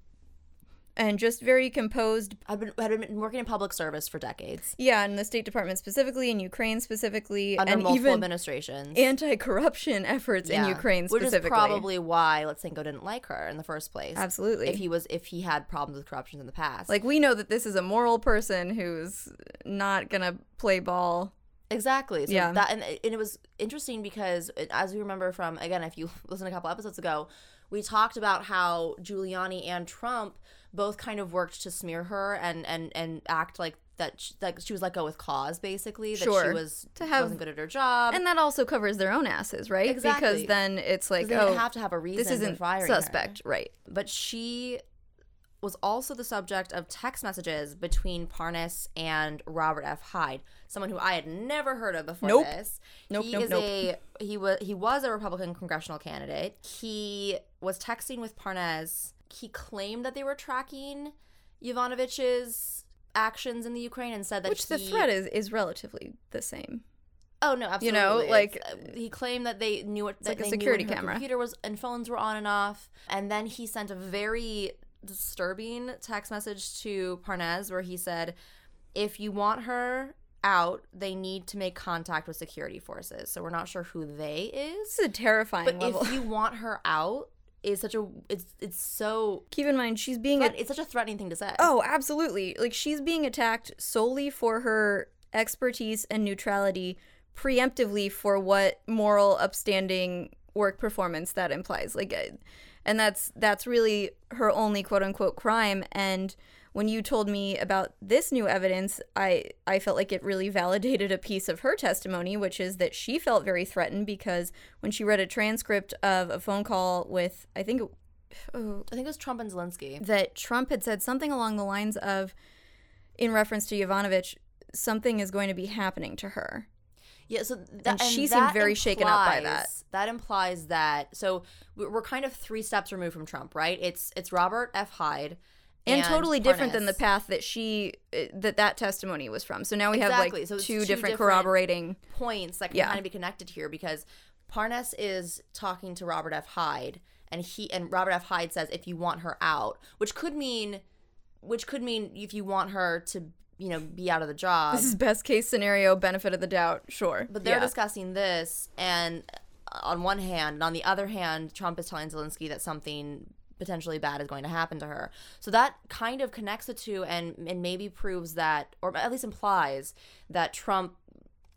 [SPEAKER 3] and just very composed.
[SPEAKER 2] I've been had been working in public service for decades
[SPEAKER 3] Yeah, in the State Department specifically, in Ukraine specifically,
[SPEAKER 2] under
[SPEAKER 3] and
[SPEAKER 2] multiple
[SPEAKER 3] even
[SPEAKER 2] administrations.
[SPEAKER 3] anti-corruption efforts in
[SPEAKER 2] Yeah.
[SPEAKER 3] Ukraine
[SPEAKER 2] which
[SPEAKER 3] specifically.
[SPEAKER 2] is probably why Lutsenko didn't like her in the first place.
[SPEAKER 3] Absolutely.
[SPEAKER 2] If he was, if he had problems with corruption in the past,
[SPEAKER 3] like we know that this is a moral person who's not gonna play ball.
[SPEAKER 2] Exactly. So
[SPEAKER 3] Yeah.
[SPEAKER 2] That and, and it was interesting because uh, as we remember from again, if you listen a couple episodes ago, we talked about how Giuliani and Trump both kind of worked to smear her and and and act like that she, like she was let go with cause basically that
[SPEAKER 3] Sure.
[SPEAKER 2] she was
[SPEAKER 3] To have-
[SPEAKER 2] wasn't good at her job
[SPEAKER 3] and that also covers their own asses, right?
[SPEAKER 2] Exactly.
[SPEAKER 3] Because then it's like,
[SPEAKER 2] they
[SPEAKER 3] oh,
[SPEAKER 2] have to have a reason
[SPEAKER 3] this isn't
[SPEAKER 2] firing her.
[SPEAKER 3] suspect, right?
[SPEAKER 2] but she was also the subject of text messages between Parnas and Robert F. Hyde, someone who I had never heard of before
[SPEAKER 3] Nope.
[SPEAKER 2] this.
[SPEAKER 3] Nope,
[SPEAKER 2] he
[SPEAKER 3] nope,
[SPEAKER 2] is
[SPEAKER 3] nope.
[SPEAKER 2] a he was he was a Republican congressional candidate. He was texting with Parnas. He claimed that they were tracking Yovanovitch's actions in the Ukraine and said that
[SPEAKER 3] Which the threat is is relatively the same.
[SPEAKER 2] Oh no, absolutely.
[SPEAKER 3] You know, like-
[SPEAKER 2] uh, he claimed that they knew what that
[SPEAKER 3] like a security
[SPEAKER 2] knew when her
[SPEAKER 3] camera.
[SPEAKER 2] computer was and phones were on and off. And then he sent a very disturbing text message to Parnas where he said, "If you want her out, they need to make contact with security forces." So we're not sure who they is,
[SPEAKER 3] This is a terrifying
[SPEAKER 2] but
[SPEAKER 3] level.
[SPEAKER 2] if you want her out, is such a it's it's so
[SPEAKER 3] Keep in mind, she's being
[SPEAKER 2] threat-
[SPEAKER 3] a-
[SPEAKER 2] it's such a threatening thing to say.
[SPEAKER 3] Oh, absolutely. Like she's being attacked solely for her expertise and neutrality, preemptively for what moral upstanding work performance that implies. Like uh, and that's that's really her only quote unquote crime and when you told me about this new evidence, I I felt like it really validated a piece of her testimony, which is that she felt very threatened because when she read a transcript of a phone call with I think oh,
[SPEAKER 2] I think it was Trump and Zelensky.
[SPEAKER 3] that Trump had said something along the lines of, in reference to Yovanovitch, something is going to be happening to her.
[SPEAKER 2] Yeah, so th-
[SPEAKER 3] And she seemed
[SPEAKER 2] that
[SPEAKER 3] very shaken up by that.
[SPEAKER 2] That implies that so we- we're kind of three steps removed from Trump, right? It's it's Robert F. Hyde
[SPEAKER 3] And, totally different than the path that she uh, that that testimony was from. So now we
[SPEAKER 2] Exactly.
[SPEAKER 3] have like
[SPEAKER 2] So
[SPEAKER 3] two,
[SPEAKER 2] two
[SPEAKER 3] different,
[SPEAKER 2] different-
[SPEAKER 3] corroborating.
[SPEAKER 2] points that can
[SPEAKER 3] Yeah.
[SPEAKER 2] kind of be connected here because Parnas is talking to Robert F. Hyde, and he and Robert F. Hyde says if you want her out, which could mean, which could mean if you want her to you know be out of the job.
[SPEAKER 3] This is best case scenario, benefit of the doubt, sure.
[SPEAKER 2] But they're
[SPEAKER 3] Yeah.
[SPEAKER 2] discussing this, and uh, on one hand, and on the other hand, Trump is telling Zelensky that something potentially bad is going to happen to her. So that kind of connects the two, and and maybe proves that, or at least implies that Trump.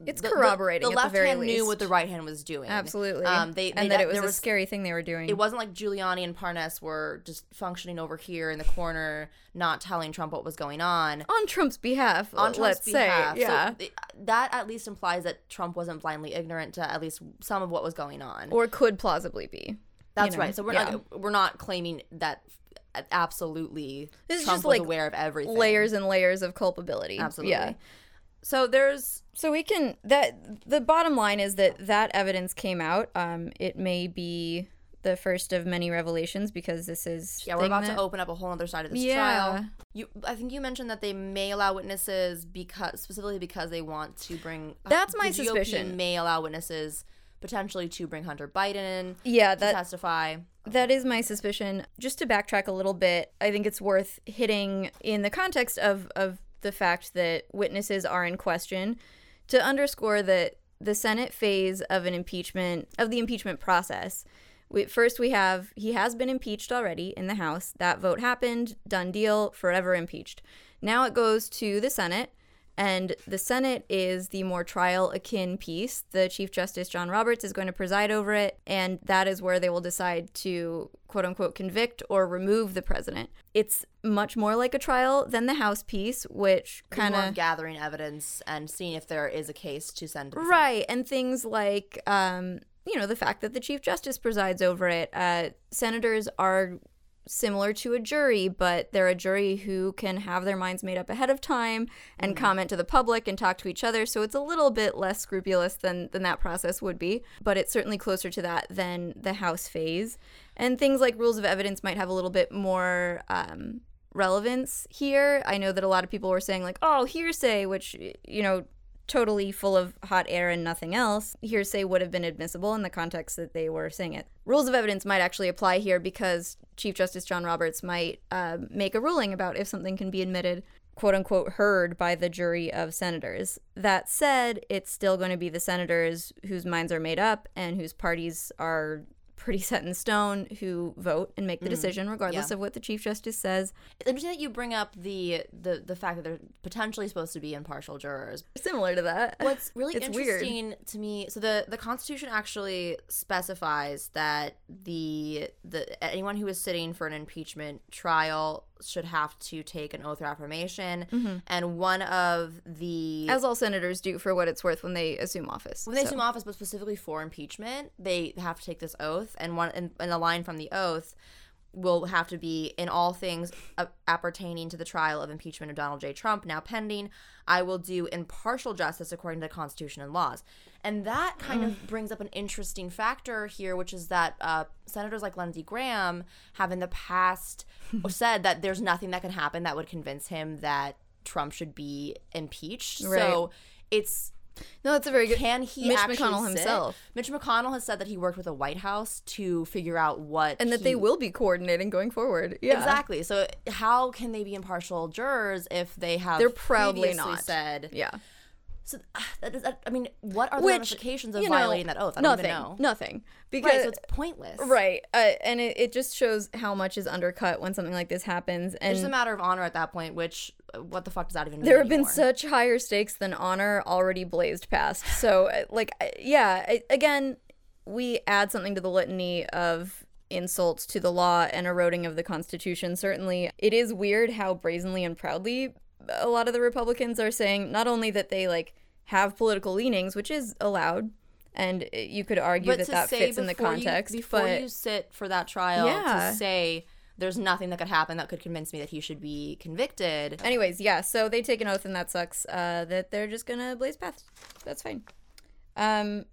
[SPEAKER 3] It's
[SPEAKER 2] the- the-
[SPEAKER 3] corroborating
[SPEAKER 2] The,
[SPEAKER 3] the
[SPEAKER 2] left
[SPEAKER 3] very
[SPEAKER 2] hand knew what the right hand was doing.
[SPEAKER 3] Absolutely.
[SPEAKER 2] Um, they,
[SPEAKER 3] and
[SPEAKER 2] they-
[SPEAKER 3] that it was
[SPEAKER 2] there
[SPEAKER 3] a scary thing they were doing.
[SPEAKER 2] It wasn't like Giuliani and Parnas were just functioning over here in the corner, not telling Trump what was going on.
[SPEAKER 3] on Trump's behalf,
[SPEAKER 2] on Trump's
[SPEAKER 3] let's
[SPEAKER 2] behalf.
[SPEAKER 3] say. Yeah.
[SPEAKER 2] So th- that at least implies that Trump wasn't blindly ignorant to at least some of what was going on.
[SPEAKER 3] or could plausibly be.
[SPEAKER 2] That's
[SPEAKER 3] you know,
[SPEAKER 2] right. So we're
[SPEAKER 3] yeah.
[SPEAKER 2] not we're not claiming that absolutely
[SPEAKER 3] This is
[SPEAKER 2] Trump
[SPEAKER 3] just,
[SPEAKER 2] was
[SPEAKER 3] like,
[SPEAKER 2] aware of everything.
[SPEAKER 3] layers and layers of culpability.
[SPEAKER 2] Absolutely.
[SPEAKER 3] Yeah.
[SPEAKER 2] So there's
[SPEAKER 3] So we can that the bottom line is that that evidence came out. Um, it may be the first of many revelations because this is
[SPEAKER 2] yeah, we're about
[SPEAKER 3] that-
[SPEAKER 2] to open up a whole other side of this
[SPEAKER 3] Yeah.
[SPEAKER 2] trial. You I think you mentioned that they may allow witnesses because specifically because they want to bring
[SPEAKER 3] That's my
[SPEAKER 2] GOP
[SPEAKER 3] suspicion.
[SPEAKER 2] may allow witnesses potentially to bring Hunter Biden in
[SPEAKER 3] Yeah,
[SPEAKER 2] to
[SPEAKER 3] that
[SPEAKER 2] testify.
[SPEAKER 3] that is my suspicion. Just to backtrack a little bit, I think it's worth hitting in the context of of the fact that witnesses are in question to underscore that the Senate phase of an impeachment of the impeachment process. We, first, we have he has been impeached already in the House. That vote happened, done deal, forever impeached. Now it goes to the Senate, and the Senate is the more trial akin piece. The Chief Justice John Roberts is going to preside over it, and that is where they will decide to quote unquote convict or remove the president. It's much more like a trial than the House piece, which
[SPEAKER 2] kind of gathering evidence and seeing if there is a case to send to
[SPEAKER 3] Right, and things like, um, you know, the fact that the Chief Justice presides over it. Uh, senators are similar to a jury, but they're a jury who can have their minds made up ahead of time and comment to the public and talk to each other. So it's a little bit less scrupulous than than that process would be, but it's certainly closer to that than the House phase. And things like rules of evidence might have a little bit more. Um, relevance here i know that a lot of people were saying like oh hearsay which you know totally full of hot air and nothing else, hearsay would have been admissible in the context that they were saying it. Rules of evidence might actually apply here because Chief Justice John Roberts might uh, make a ruling about if something can be admitted, quote unquote, heard by the jury of senators. That said, it's still going to be the senators whose minds are made up and whose parties are pretty set in stone who vote and make the mm-hmm. decision regardless
[SPEAKER 2] yeah.
[SPEAKER 3] of what the chief justice says
[SPEAKER 2] It's interesting that you bring up the the the fact that they're potentially supposed to be impartial jurors.
[SPEAKER 3] similar to that
[SPEAKER 2] What's really
[SPEAKER 3] It's weird.
[SPEAKER 2] interesting to me, so the the Constitution actually specifies that the the anyone who is sitting for an impeachment trial should have to take an oath or affirmation,
[SPEAKER 3] Mm-hmm.
[SPEAKER 2] and one of the
[SPEAKER 3] As all senators do for what it's worth when they assume office.
[SPEAKER 2] when they
[SPEAKER 3] So-
[SPEAKER 2] assume office, but specifically for impeachment, they have to take this oath, and one and, and a line from the oath will have to be in all things appertaining to the trial of impeachment of Donald J. Trump now pending. I will do impartial justice according to the Constitution and laws, and that kind of brings up an interesting factor here, which is that uh, senators like Lindsey Graham have in the past said that there's nothing that can happen that would convince him that Trump should be impeached.
[SPEAKER 3] Right.
[SPEAKER 2] So it's
[SPEAKER 3] No, that's a very good.
[SPEAKER 2] can he
[SPEAKER 3] Mitch McConnell
[SPEAKER 2] sit?
[SPEAKER 3] himself.
[SPEAKER 2] Mitch McConnell has said that he worked with the White House to figure out what
[SPEAKER 3] and that
[SPEAKER 2] he-
[SPEAKER 3] they will be coordinating going forward. Yeah.
[SPEAKER 2] exactly. So how can they be impartial jurors if they have
[SPEAKER 3] They're proudly not.
[SPEAKER 2] Said
[SPEAKER 3] Yeah.
[SPEAKER 2] So. That is, that, I mean, what are the
[SPEAKER 3] Which
[SPEAKER 2] ramifications of
[SPEAKER 3] you know,
[SPEAKER 2] violating that oath? I
[SPEAKER 3] nothing.
[SPEAKER 2] don't even know.
[SPEAKER 3] Nothing. Because
[SPEAKER 2] Right, so it's pointless.
[SPEAKER 3] Right. Uh, and it, it just shows how much is undercut when something like this happens.
[SPEAKER 2] And it's just a matter of honor at that point. Which uh, what the fuck does that even mean?
[SPEAKER 3] there have been such higher stakes than honor already blazed past. So, uh, like, uh, yeah, again, we add something to the litany of insults to the law and eroding of the Constitution. Certainly, it is weird how brazenly and proudly a lot of the Republicans are saying not only that they, like, have political leanings, which is allowed. And you could argue
[SPEAKER 2] but
[SPEAKER 3] that that fits in the
[SPEAKER 2] before you-
[SPEAKER 3] context.
[SPEAKER 2] before
[SPEAKER 3] but
[SPEAKER 2] you sit for that trial
[SPEAKER 3] Yeah.
[SPEAKER 2] to say there's nothing that could happen that could convince me that he should be convicted.
[SPEAKER 3] Anyways, yeah, so they take an oath, and that sucks. Uh, that they're just gonna blaze paths. That's fine. Um,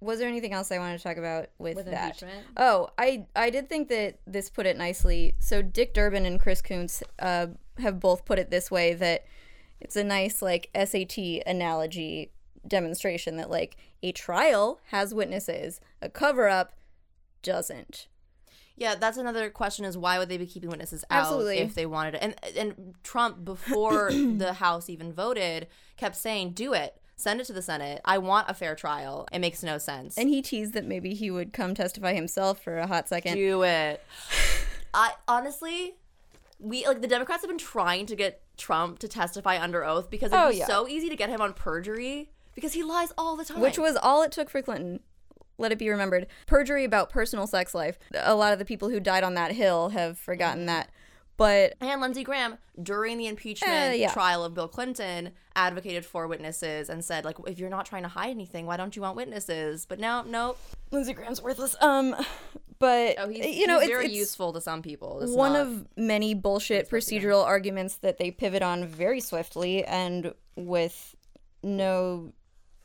[SPEAKER 3] was there anything else I wanted to talk about with,
[SPEAKER 2] With
[SPEAKER 3] that?
[SPEAKER 2] impeachment?
[SPEAKER 3] Oh, I I did think that this put it nicely. So Dick Durbin and Chris Coons uh, have both put it this way that it's a nice like SAT analogy demonstration that like a trial has witnesses, a cover up doesn't.
[SPEAKER 2] Yeah, that's another question: is why would they be keeping witnesses out
[SPEAKER 3] Absolutely.
[SPEAKER 2] if they wanted it? And and Trump before the House even voted kept saying, "Do it, send it to the Senate. I want a fair trial." It makes no sense.
[SPEAKER 3] And he teased that maybe he would come testify himself for a hot second.
[SPEAKER 2] do it. I honestly, we like the Democrats have been trying to get Trump to testify under oath because it'd
[SPEAKER 3] Oh,
[SPEAKER 2] be
[SPEAKER 3] yeah.
[SPEAKER 2] so easy to get him on perjury because he lies all the time.
[SPEAKER 3] which was all it took for Clinton. Let it be remembered. Perjury about personal sex life. A lot of the people who died on that hill have forgotten that. But
[SPEAKER 2] And Lindsey Graham, during the impeachment
[SPEAKER 3] Uh, yeah.
[SPEAKER 2] trial of Bill Clinton, advocated for witnesses and said, like, if you're not trying to hide anything, why don't you want witnesses? But now, nope.
[SPEAKER 3] Lindsey Graham's worthless. Um, but
[SPEAKER 2] Oh,
[SPEAKER 3] you know, it's,
[SPEAKER 2] very
[SPEAKER 3] it's
[SPEAKER 2] useful to some people. It's
[SPEAKER 3] one of many bullshit procedural arguments that they pivot on very swiftly and with no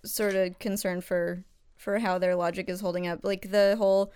[SPEAKER 3] sort of concern for for how their logic is holding up. Like the whole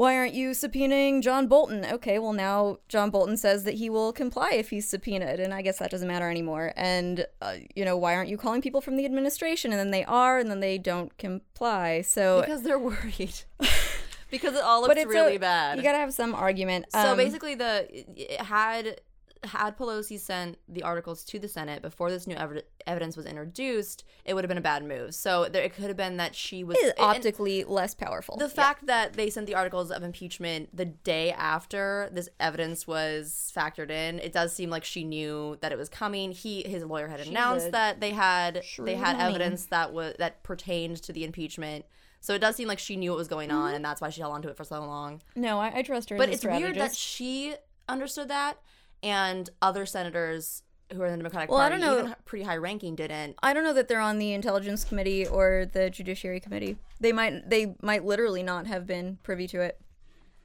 [SPEAKER 3] why aren't you subpoenaing John Bolton? Okay, well now John Bolton says that he will comply if he's subpoenaed, and I guess that doesn't matter anymore. And uh, you know, why aren't you calling people from the administration? And then they are, and then they don't comply. So,
[SPEAKER 2] because they're worried. because it all looks
[SPEAKER 3] it's
[SPEAKER 2] really
[SPEAKER 3] a-
[SPEAKER 2] bad.
[SPEAKER 3] You gotta have some argument.
[SPEAKER 2] So
[SPEAKER 3] Um,
[SPEAKER 2] basically, the it had had Pelosi sent the articles to the Senate before this new ev- evidence was introduced, it would have been a bad move. So there, it could have been that she was and-
[SPEAKER 3] optically less powerful.
[SPEAKER 2] The fact that they sent the articles of impeachment the day after this evidence was factored in, it does seem like she knew that it was coming. He his lawyer had announced that they had they had
[SPEAKER 3] money.
[SPEAKER 2] evidence that was that pertained to the impeachment. So it does seem like she knew what was going on, mm-hmm. and that's why she held on to it for so long.
[SPEAKER 3] no, I, I trust her.
[SPEAKER 2] But it's weird that she understood that, and other senators who are in the Democratic
[SPEAKER 3] Well, I
[SPEAKER 2] Party,
[SPEAKER 3] don't know.
[SPEAKER 2] even pretty high ranking, didn't.
[SPEAKER 3] I don't know that they're on the intelligence committee or the judiciary committee. They might they might literally not have been privy to it.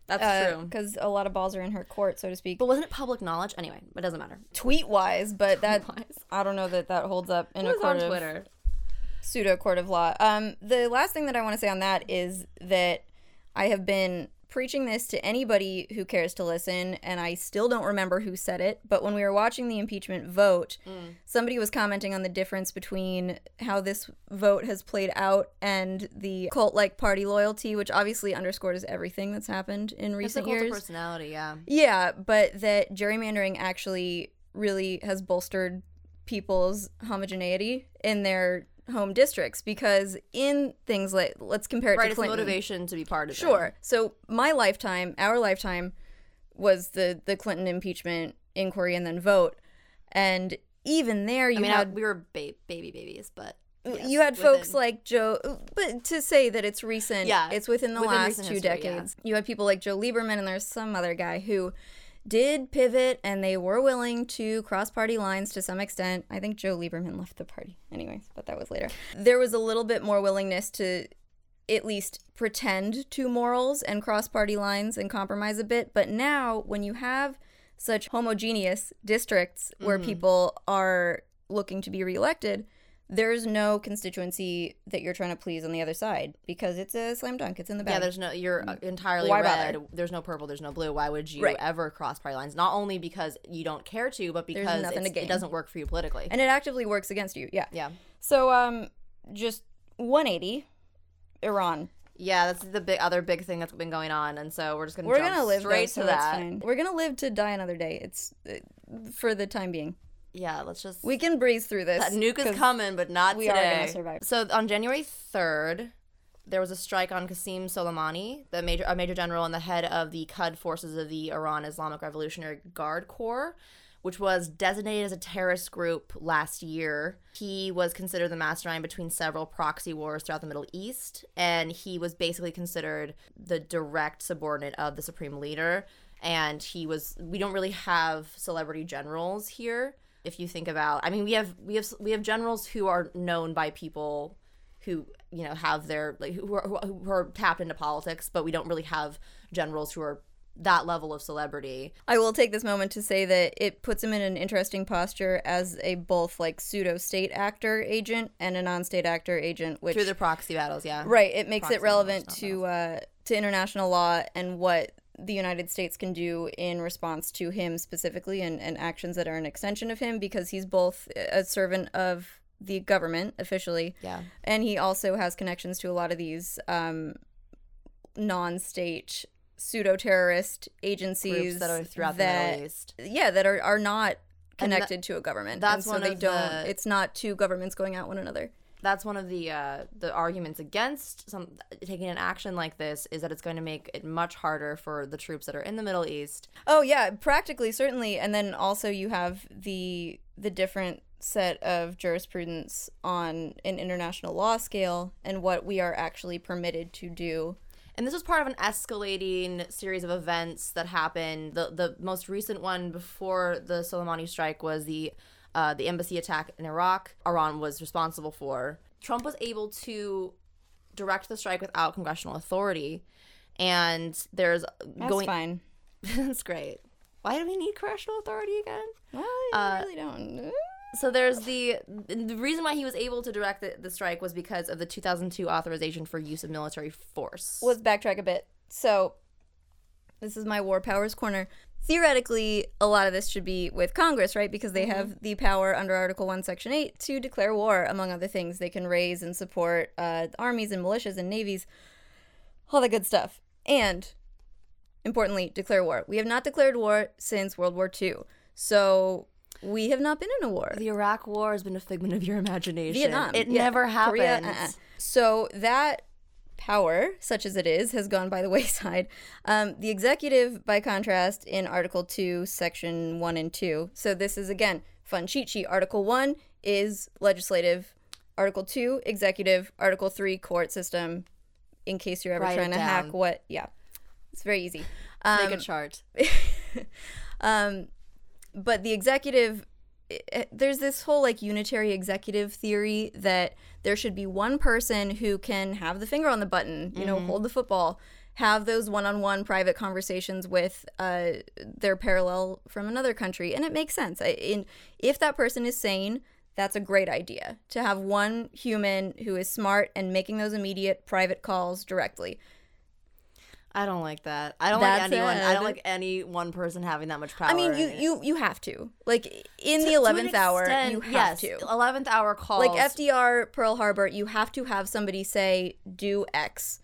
[SPEAKER 2] That's true.
[SPEAKER 3] because a lot of balls are in her court, so to speak.
[SPEAKER 2] But wasn't it public knowledge? Anyway, it doesn't matter.
[SPEAKER 3] Tweet wise, but that
[SPEAKER 2] Tweet-wise.
[SPEAKER 3] I don't know that that holds up in
[SPEAKER 2] It
[SPEAKER 3] a court
[SPEAKER 2] on
[SPEAKER 3] of
[SPEAKER 2] Twitter.
[SPEAKER 3] pseudo court of law. Um, the last thing that I want to say on that is that I have been preaching this to anybody who cares to listen, and I still don't remember who said it. But when we were watching the impeachment vote, somebody was commenting on the difference between how this vote has played out and the cult like party loyalty, which obviously underscores everything that's happened in recent years.
[SPEAKER 2] personality, yeah.
[SPEAKER 3] Yeah, but that gerrymandering actually really has bolstered people's homogeneity in their home districts because in things like let's compare it
[SPEAKER 2] Right,
[SPEAKER 3] to
[SPEAKER 2] it's
[SPEAKER 3] Clinton.
[SPEAKER 2] motivation to be part of it.
[SPEAKER 3] Sure. So my lifetime, our lifetime was the the Clinton impeachment inquiry and then vote. And even there you
[SPEAKER 2] I mean,
[SPEAKER 3] had
[SPEAKER 2] I, we were ba- baby babies, but mm, yes,
[SPEAKER 3] you had folks
[SPEAKER 2] within-
[SPEAKER 3] like Joe, but to say that it's recent,
[SPEAKER 2] Yeah,
[SPEAKER 3] it's within the
[SPEAKER 2] within
[SPEAKER 3] last two
[SPEAKER 2] history, yeah.
[SPEAKER 3] decades. You had people like Joe Lieberman, and there's some other guy who did pivot and they were willing to cross party lines to some extent. I think Joe Lieberman left the party, anyways, but that was later. There was a little bit more willingness to at least pretend to morals and cross party lines and compromise a bit. But now, when you have such homogeneous districts where mm-hmm. people are looking to be reelected, there's no constituency that you're trying to please on the other side because it's a slam dunk. It's in the bag.
[SPEAKER 2] Yeah, there's no. You're uh, entirely
[SPEAKER 3] Why
[SPEAKER 2] red.
[SPEAKER 3] bother?
[SPEAKER 2] There's no purple. There's no blue. Why would you
[SPEAKER 3] Right.
[SPEAKER 2] ever cross party lines? Not only because you don't care to, but because
[SPEAKER 3] to
[SPEAKER 2] it doesn't work for you politically.
[SPEAKER 3] and it actively works against you. Yeah.
[SPEAKER 2] yeah,
[SPEAKER 3] So, um, just 180, Iran.
[SPEAKER 2] yeah. That's the big other big thing that's been going on, and so we're just gonna
[SPEAKER 3] We're gonna live though,
[SPEAKER 2] straight
[SPEAKER 3] so
[SPEAKER 2] to that.
[SPEAKER 3] We're gonna live to die another day. It's uh, for the time being.
[SPEAKER 2] Yeah, let's just.
[SPEAKER 3] We can breeze through this.
[SPEAKER 2] that nuke is coming, but not
[SPEAKER 3] we are gonna survive.
[SPEAKER 2] So on January third, there was a strike on Qasim Soleimani, the major a major general and the head of the Quds forces of the Iran Islamic Revolutionary Guard Corps, which was designated as a terrorist group last year. He was considered the mastermind between several proxy wars throughout the Middle East, and he was basically considered the direct subordinate of the supreme leader. And he was. We don't really have celebrity generals here. If you think about, I mean, we have we have we have generals who are known by people who you know have their like who are, who are tapped into politics, but we don't really have generals who are that level of celebrity.
[SPEAKER 3] I will take this moment to say that it puts him in an interesting posture as a both like pseudo state actor agent and a non-state actor agent, which
[SPEAKER 2] through the proxy battles. Yeah,
[SPEAKER 3] right it makes
[SPEAKER 2] Proxy
[SPEAKER 3] it relevant
[SPEAKER 2] not
[SPEAKER 3] to uh, to international law and what the United States can do in response to him specifically and, and actions that are an extension of him because he's both a servant of the government officially
[SPEAKER 2] Yeah.
[SPEAKER 3] and he also has connections to a lot of these um, non-state pseudo-terrorist agencies
[SPEAKER 2] Groups that are throughout
[SPEAKER 3] that-
[SPEAKER 2] the Middle East.
[SPEAKER 3] yeah that are, are not connected to a government
[SPEAKER 2] that's
[SPEAKER 3] and so
[SPEAKER 2] one
[SPEAKER 3] they
[SPEAKER 2] of
[SPEAKER 3] don't
[SPEAKER 2] the-
[SPEAKER 3] it's not two governments going at one another
[SPEAKER 2] That's one of the uh, the arguments against some taking an action like this is that it's going to make it much harder for the troops that are in the Middle East.
[SPEAKER 3] oh yeah practically certainly and then also you have the the different set of jurisprudence on an international law scale and what we are actually permitted to do
[SPEAKER 2] And this was part of an escalating series of events that happened. The the most recent one before the Soleimani strike was the uh, the embassy attack in Iraq. Iran was responsible for. Trump was able to direct the strike without congressional authority, and there's
[SPEAKER 3] that's
[SPEAKER 2] going.
[SPEAKER 3] fine
[SPEAKER 2] That's great. Why do we need congressional authority again?
[SPEAKER 3] well I
[SPEAKER 2] Uh,
[SPEAKER 3] really don't
[SPEAKER 2] So there's the the reason why he was able to direct the, the strike was because of the 2002 authorization for use of military force.
[SPEAKER 3] let's backtrack a bit. So, this is my war powers corner. Theoretically, a lot of this should be with Congress, right? Because they have the power under Article 1, Section 8 to declare war, among other things. They can raise and support uh, armies and militias and navies, all that good stuff. And, importantly, declare war. We have not declared war since World War II. So, we have not been in a war.
[SPEAKER 2] The Iraq War has been a figment of your imagination.
[SPEAKER 3] Vietnam.
[SPEAKER 2] It
[SPEAKER 3] yeah.
[SPEAKER 2] never happened.
[SPEAKER 3] Uh-uh. So that power, such as it is, has gone by the wayside. Um, the executive, by contrast, in Article 2, Section 1 and 2. So this is, again, fun cheat sheet. Article 1 is legislative. Article 2, executive. Article 3, court system. In case you're ever
[SPEAKER 2] Write
[SPEAKER 3] trying to hack what. Yeah. It's very easy. Um,
[SPEAKER 2] Make a chart.
[SPEAKER 3] um, but the executive, i- i- there's this whole like unitary executive theory that there should be one person who can have the finger on the button, you know, mm-hmm. hold the football, have those one-on-one private conversations with uh, their parallel from another country, and it makes sense. I, in if that person is sane. That's a great idea to have one human who is smart and making those immediate private calls directly.
[SPEAKER 2] I don't like that. I don't
[SPEAKER 3] That's
[SPEAKER 2] like anyone. I don't like any one person having that much power.
[SPEAKER 3] I mean, you you you have to like in
[SPEAKER 2] To-
[SPEAKER 3] the eleventh hour,
[SPEAKER 2] extent,
[SPEAKER 3] you have
[SPEAKER 2] yes,
[SPEAKER 3] to.
[SPEAKER 2] Eleventh hour calls.
[SPEAKER 3] like FDR Pearl Harbor, you have to have somebody say do X.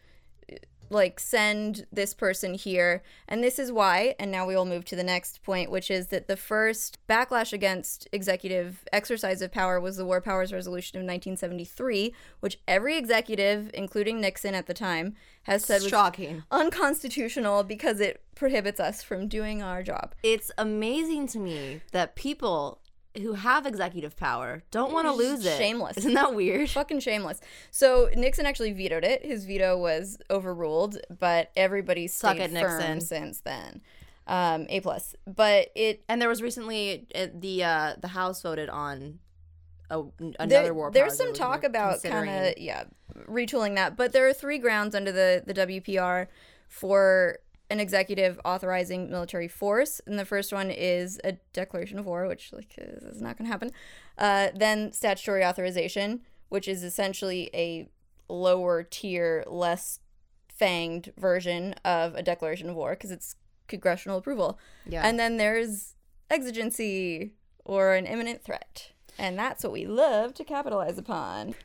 [SPEAKER 3] Like send this person here. And this is why, and now we will move to the next point, which is that the first backlash against executive exercise of power was the War Powers Resolution of 1973, which every executive, including Nixon at the time, has said was
[SPEAKER 2] shocking.
[SPEAKER 3] unconstitutional because it prohibits us from doing our job.
[SPEAKER 2] It's amazing to me that people who have executive power don't want to lose it.
[SPEAKER 3] shameless.
[SPEAKER 2] Isn't that weird?
[SPEAKER 3] fucking shameless. So Nixon actually vetoed it. His veto was overruled, but everybody's
[SPEAKER 2] Suck
[SPEAKER 3] stayed
[SPEAKER 2] it,
[SPEAKER 3] firm
[SPEAKER 2] Nixon.
[SPEAKER 3] since then. um, A plus. But it
[SPEAKER 2] And there was recently uh, the uh, the House voted on a, another
[SPEAKER 3] there-
[SPEAKER 2] war.
[SPEAKER 3] There's some talk about kind of yeah retooling that, but there are three grounds under the the WPR for an executive authorizing military force, and the first one is a declaration of war, which like is not going to happen. Uh, then statutory authorization, which is essentially a lower tier, less fanged version of a declaration of war because it's congressional approval.
[SPEAKER 2] Yeah.
[SPEAKER 3] And then there's exigency or an imminent threat. And that's what we love to capitalize upon.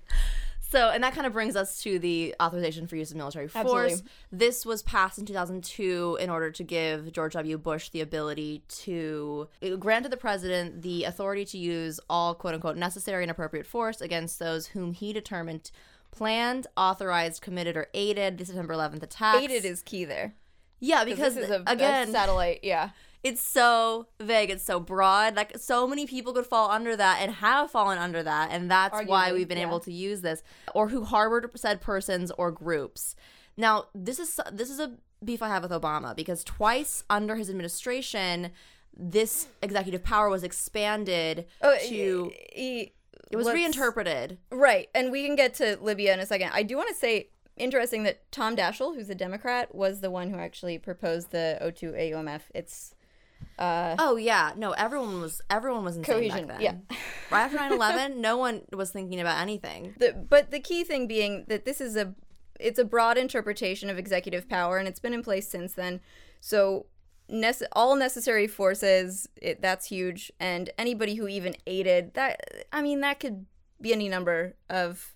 [SPEAKER 2] So, and that kind of brings us to the authorization for use of military force.
[SPEAKER 3] Absolutely.
[SPEAKER 2] This was passed in 2002 in order to give George W. Bush the ability to it granted the president the authority to use all quote unquote necessary and appropriate force against those whom he determined planned, authorized, committed, or aided the September 11th attacks.
[SPEAKER 3] Aided is key there.
[SPEAKER 2] yeah, because
[SPEAKER 3] this is a,
[SPEAKER 2] again,
[SPEAKER 3] a satellite. Yeah.
[SPEAKER 2] It's so vague it's so broad like so many people could fall under that and have fallen under that and that's why we've been
[SPEAKER 3] yeah.
[SPEAKER 2] able to use this or who harbored said persons or groups now this is this is a beef i have with obama because twice under his administration this executive power was expanded
[SPEAKER 3] Oh,
[SPEAKER 2] to
[SPEAKER 3] e-
[SPEAKER 2] it was reinterpreted
[SPEAKER 3] Right. And we can get to Libya in a second. I do want to say, interesting that Tom Daschle, who's a Democrat, was the one who actually proposed the O2 AUMF. It's
[SPEAKER 2] oh yeah. No everyone was everyone was insane
[SPEAKER 3] Cohesion,
[SPEAKER 2] back then.
[SPEAKER 3] yeah.
[SPEAKER 2] right after 9-11 no one was thinking about anything.
[SPEAKER 3] The but the key thing being that this is a it's a broad interpretation of executive power and it's been in place since then. So nece- all necessary forces it, that's huge. And anybody who even aided that i mean that could be any number of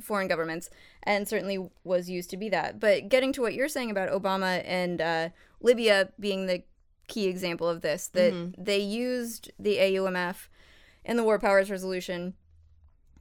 [SPEAKER 3] foreign governments and certainly was used to be that. But getting to what you're saying about obama and uh, libya being the key example of this that they used the aumf in the war powers resolution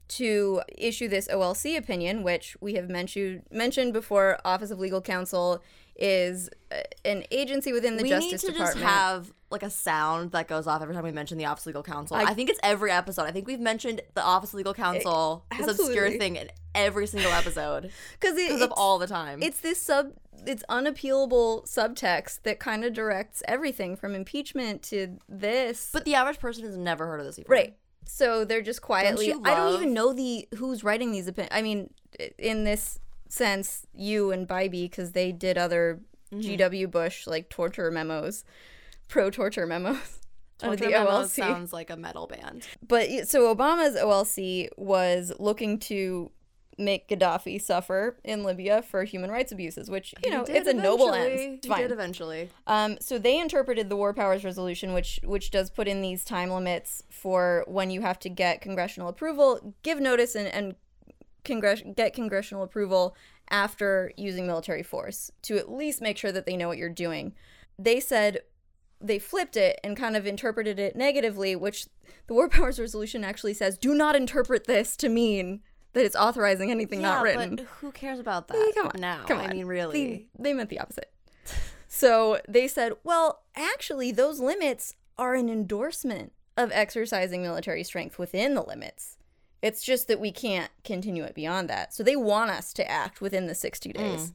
[SPEAKER 3] to issue this OLC opinion, which we have mentioned mentioned before. Office of Legal Counsel is uh, an agency within the
[SPEAKER 2] we
[SPEAKER 3] Justice
[SPEAKER 2] need to
[SPEAKER 3] Department.
[SPEAKER 2] just have like a sound that goes off every time we mention the Office of Legal Counsel. I, think it's every episode. I think we've mentioned the Office of Legal Counsel, this obscure thing, in every single episode
[SPEAKER 3] because it,
[SPEAKER 2] because of all the time.
[SPEAKER 3] It's this sub, it's unappealable subtext that kind of directs everything from impeachment to this.
[SPEAKER 2] but the average person has never heard of this before.
[SPEAKER 3] right, so they're just quietly.
[SPEAKER 2] you
[SPEAKER 3] I don't even know the who's writing these opinions. I mean, in this sense, Yoo and Bybee because they did other
[SPEAKER 2] Mm-hmm.
[SPEAKER 3] GW Bush like torture memos, pro torture memos.
[SPEAKER 2] Torture
[SPEAKER 3] the
[SPEAKER 2] Memos
[SPEAKER 3] OLC.
[SPEAKER 2] sounds like a metal band.
[SPEAKER 3] But so Obama's OLC was looking to make Gaddafi suffer in Libya for human rights abuses, which you know it's a noble end.
[SPEAKER 2] He did eventually.
[SPEAKER 3] Um, so they interpreted the War Powers Resolution, which which does put in these time limits for when you have to get congressional approval, give notice, and, and congress- get congressional approval after using military force to at least make sure that they know what you're doing. They said they flipped it and kind of interpreted it negatively, which the War Powers Resolution actually says, do not interpret this to mean that it's authorizing anything not written.
[SPEAKER 2] but who cares about that
[SPEAKER 3] come on,
[SPEAKER 2] now?
[SPEAKER 3] come
[SPEAKER 2] I mean, really.
[SPEAKER 3] They, they meant the opposite. so they said, well, actually, those limits are an endorsement of exercising military strength within the limits. It's just that we can't continue it beyond that. So they want us to act within the 60 days. Mm.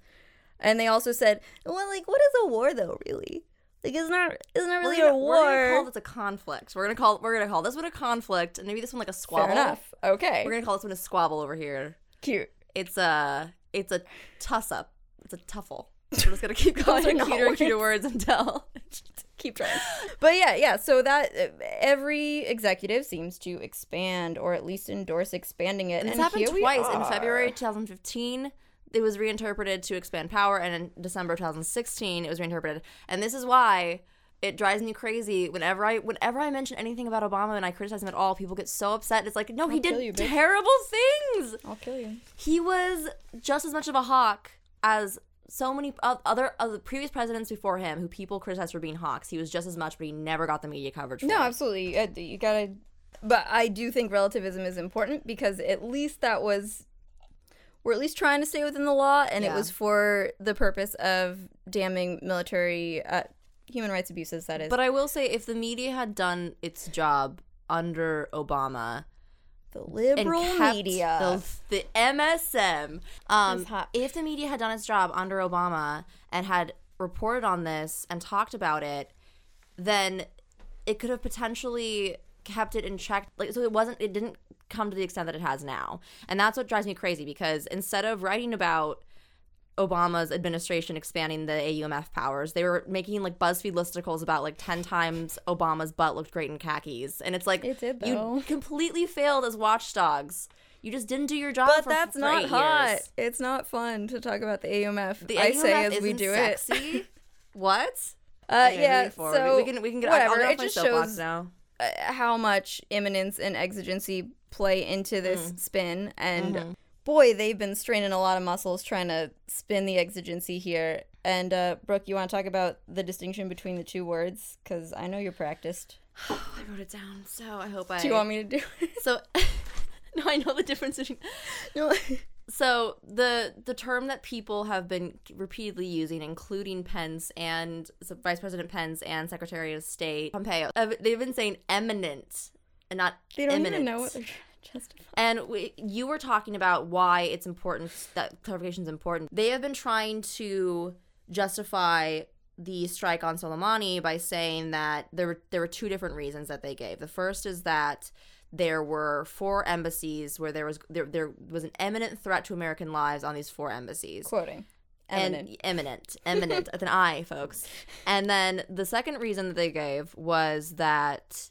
[SPEAKER 3] And they also said, well, like, what is a war, though, really? Like, it's not, it's not really
[SPEAKER 2] gonna,
[SPEAKER 3] a
[SPEAKER 2] we're gonna call
[SPEAKER 3] war.
[SPEAKER 2] this a conflict. We're gonna call we're gonna call this one a conflict, and maybe this one like a squabble.
[SPEAKER 3] Fair enough. Okay.
[SPEAKER 2] We're gonna call this one a squabble over here.
[SPEAKER 3] Cute.
[SPEAKER 2] It's a it's a tuss up. It's a tuffle. We're just gonna keep calling it cuter and cuter
[SPEAKER 3] words.
[SPEAKER 2] until
[SPEAKER 3] keep trying. But yeah, yeah. So that every executive seems to expand or at least endorse expanding it.
[SPEAKER 2] And
[SPEAKER 3] And,
[SPEAKER 2] this happened twice in. February 2015. It was reinterpreted to expand power, and in December 2016, it was reinterpreted. And this is why it drives me crazy whenever I whenever I mention anything about Obama and I criticize him at all. People get so upset. It's like, no, he did
[SPEAKER 3] you,
[SPEAKER 2] terrible things.
[SPEAKER 3] I'll kill you.
[SPEAKER 2] He was just as much of a hawk as so many other other previous presidents before him, who people criticize for being hawks. He was just as much, but he never got the media coverage. For
[SPEAKER 3] No,
[SPEAKER 2] it.
[SPEAKER 3] absolutely. You gotta. But I do think relativism is important because at least that was. We're at least trying to stay within the law, and it was for the purpose of damning military uh, human rights abuses. That is.
[SPEAKER 2] But I will say, if the media had done its job under Obama
[SPEAKER 3] the liberal media.
[SPEAKER 2] the, the MSM, um, if the media had done its job under Obama and had reported on this and talked about it, then it could have potentially kept it in check. Like, so it wasn't, it didn't come to the extent that it has now. And that's what drives me crazy because instead of writing about Obama's administration expanding the AUMF powers. They were making like BuzzFeed listicles about like 10 times Obama's butt looked great in khakis. And it's like
[SPEAKER 3] It did,
[SPEAKER 2] you completely failed as watchdogs. You just didn't do your job
[SPEAKER 3] But that's not hot.
[SPEAKER 2] years.
[SPEAKER 3] It's not fun to talk about the AUMF.
[SPEAKER 2] The
[SPEAKER 3] I say
[SPEAKER 2] AUMF
[SPEAKER 3] as we do it.
[SPEAKER 2] sexy. what?
[SPEAKER 3] Uh,
[SPEAKER 2] Okay,
[SPEAKER 3] yeah, so
[SPEAKER 2] we can we can get
[SPEAKER 3] whatever.
[SPEAKER 2] I'll, I'll
[SPEAKER 3] it just shows
[SPEAKER 2] now.
[SPEAKER 3] uh, how much imminence and exigency play into this
[SPEAKER 2] Mm.
[SPEAKER 3] spin, and
[SPEAKER 2] Mm-hmm.
[SPEAKER 3] boy, they've been straining a lot of muscles trying to spin the exigency here. And uh, Brooke, you want to talk about the distinction between the two words? Because I know you're practiced.
[SPEAKER 2] Oh, I wrote it down, so I hope I.
[SPEAKER 3] Do you want me to do it?
[SPEAKER 2] So, no, I know the difference between.
[SPEAKER 3] no.
[SPEAKER 2] So the the term that people have been repeatedly using, including Pence and so Vice President Pence and Secretary of State Pompeo, they've been saying eminent and not
[SPEAKER 3] They don't
[SPEAKER 2] imminent.
[SPEAKER 3] even know what they're trying to justify.
[SPEAKER 2] And we, you were talking about why it's important that clarification is important. They have been trying to justify the strike on Soleimani by saying that there were there were two different reasons that they gave. The first is that there were four embassies where there was there, there was an imminent threat to American lives on these four embassies
[SPEAKER 3] Quoting. Eminent.
[SPEAKER 2] and eminent, eminent with an I, folks. And then the second reason that they gave was that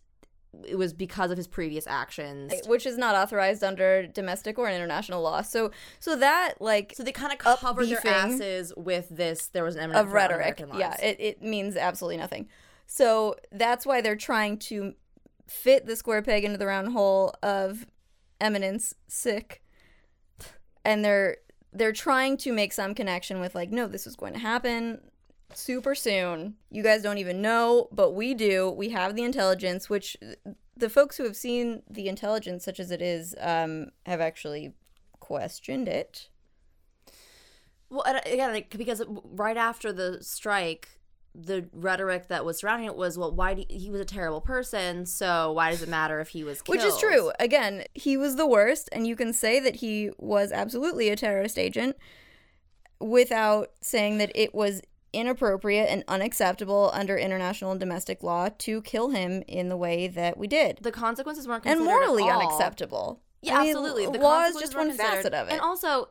[SPEAKER 2] it was because of his previous actions.
[SPEAKER 3] which is not authorized under domestic or international law. So, so that like
[SPEAKER 2] So they kind of covered their asses with this. There was an eminent
[SPEAKER 3] of rhetoric. Yeah, it, it means absolutely nothing. So that's why they're trying to fit the square peg into the round hole of eminence sick. And they're they're trying to make some connection with like, no, this is going to happen super soon. You guys don't even know, but we do. We have the intelligence, which the folks who have seen the intelligence, such as it is, um, have actually questioned it.
[SPEAKER 2] Well, again, like, because right after the strike, the rhetoric that was surrounding it was, well, why do, he was a terrible person, so why does it matter if he was killed?
[SPEAKER 3] Which is true. Again, he was the worst, and you can say that he was absolutely a terrorist agent without saying that it was inappropriate and unacceptable under international and domestic law to kill him in the way that we did.
[SPEAKER 2] The consequences weren't
[SPEAKER 3] And morally
[SPEAKER 2] all.
[SPEAKER 3] unacceptable.
[SPEAKER 2] Yeah,
[SPEAKER 3] I mean,
[SPEAKER 2] absolutely. The
[SPEAKER 3] law is
[SPEAKER 2] consequences
[SPEAKER 3] just one facet of it.
[SPEAKER 2] And also,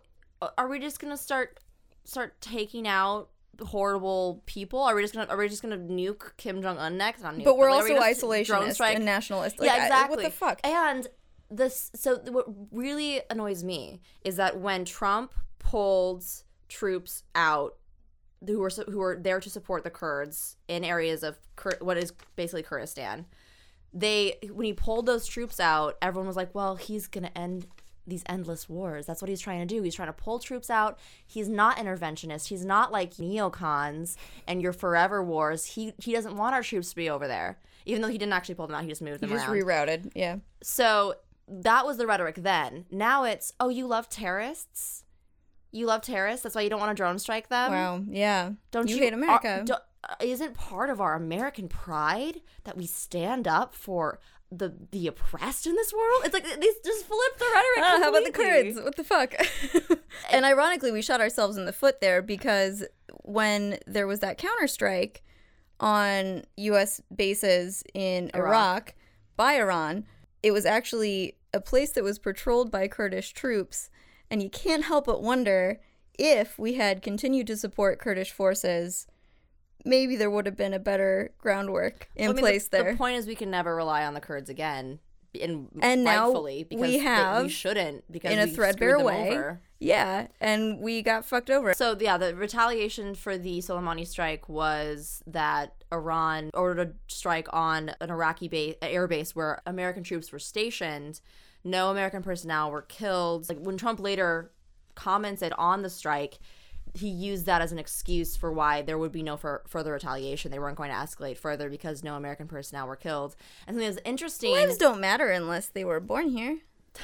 [SPEAKER 2] are we just gonna start start taking out horrible people? Are we just gonna are we just gonna nuke Kim Jong Un next? Not nuke,
[SPEAKER 3] but we're
[SPEAKER 2] like, we
[SPEAKER 3] also
[SPEAKER 2] drone
[SPEAKER 3] isolationist and nationalist. Like,
[SPEAKER 2] yeah,
[SPEAKER 3] I-
[SPEAKER 2] exactly.
[SPEAKER 3] what the fuck?
[SPEAKER 2] And this, so what really annoys me is that when Trump pulled troops out who were who were there to support the Kurds in areas of Kur- what is basically Kurdistan, they when he pulled those troops out, everyone was like, "Well, he's gonna end." These endless wars. That's what he's trying to do. He's trying to pull troops out. He's not interventionist. He's not like neocons and your forever wars. He he doesn't want our troops to be over there. Even though he didn't actually pull them out, he just moved them
[SPEAKER 3] just
[SPEAKER 2] around.
[SPEAKER 3] rerouted. Yeah.
[SPEAKER 2] So that was the rhetoric then. Now it's, oh, you love terrorists? You love terrorists? That's why you don't want to drone strike them?
[SPEAKER 3] Wow. Yeah.
[SPEAKER 2] Don't
[SPEAKER 3] you,
[SPEAKER 2] you,
[SPEAKER 3] hate America?
[SPEAKER 2] are- uh, isn't part of our American pride that we stand up for the the oppressed in this world? It's like they just flip the rhetoric.
[SPEAKER 3] Ah, how about the. Kurds? What the fuck? and ironically, we shot ourselves in the foot there because when there was that counterstrike on U.S. bases in Iraq,
[SPEAKER 2] Iraq.
[SPEAKER 3] by Iran, it was actually a place that was patrolled by Kurdish troops. And you can't help but wonder if we had continued to support Kurdish forces, maybe there would have been a better groundwork in
[SPEAKER 2] I mean, the-
[SPEAKER 3] place there.
[SPEAKER 2] The point is, we can never rely on the Kurds again. And,
[SPEAKER 3] And now
[SPEAKER 2] rightfully, because
[SPEAKER 3] we
[SPEAKER 2] they- we shouldn't because
[SPEAKER 3] in a threadbare way.
[SPEAKER 2] over.
[SPEAKER 3] Yeah, and we got fucked over.
[SPEAKER 2] So yeah, the retaliation for the Soleimani strike was that Iran ordered a strike on an Iraqi base, air base where American troops were stationed. No American personnel were killed. Like when Trump later commented on the strike, he used that as an excuse for why there would be no fur- further retaliation. They weren't going to escalate further because no American personnel were killed. And something that's interesting.
[SPEAKER 3] Lives don't matter unless they were born here.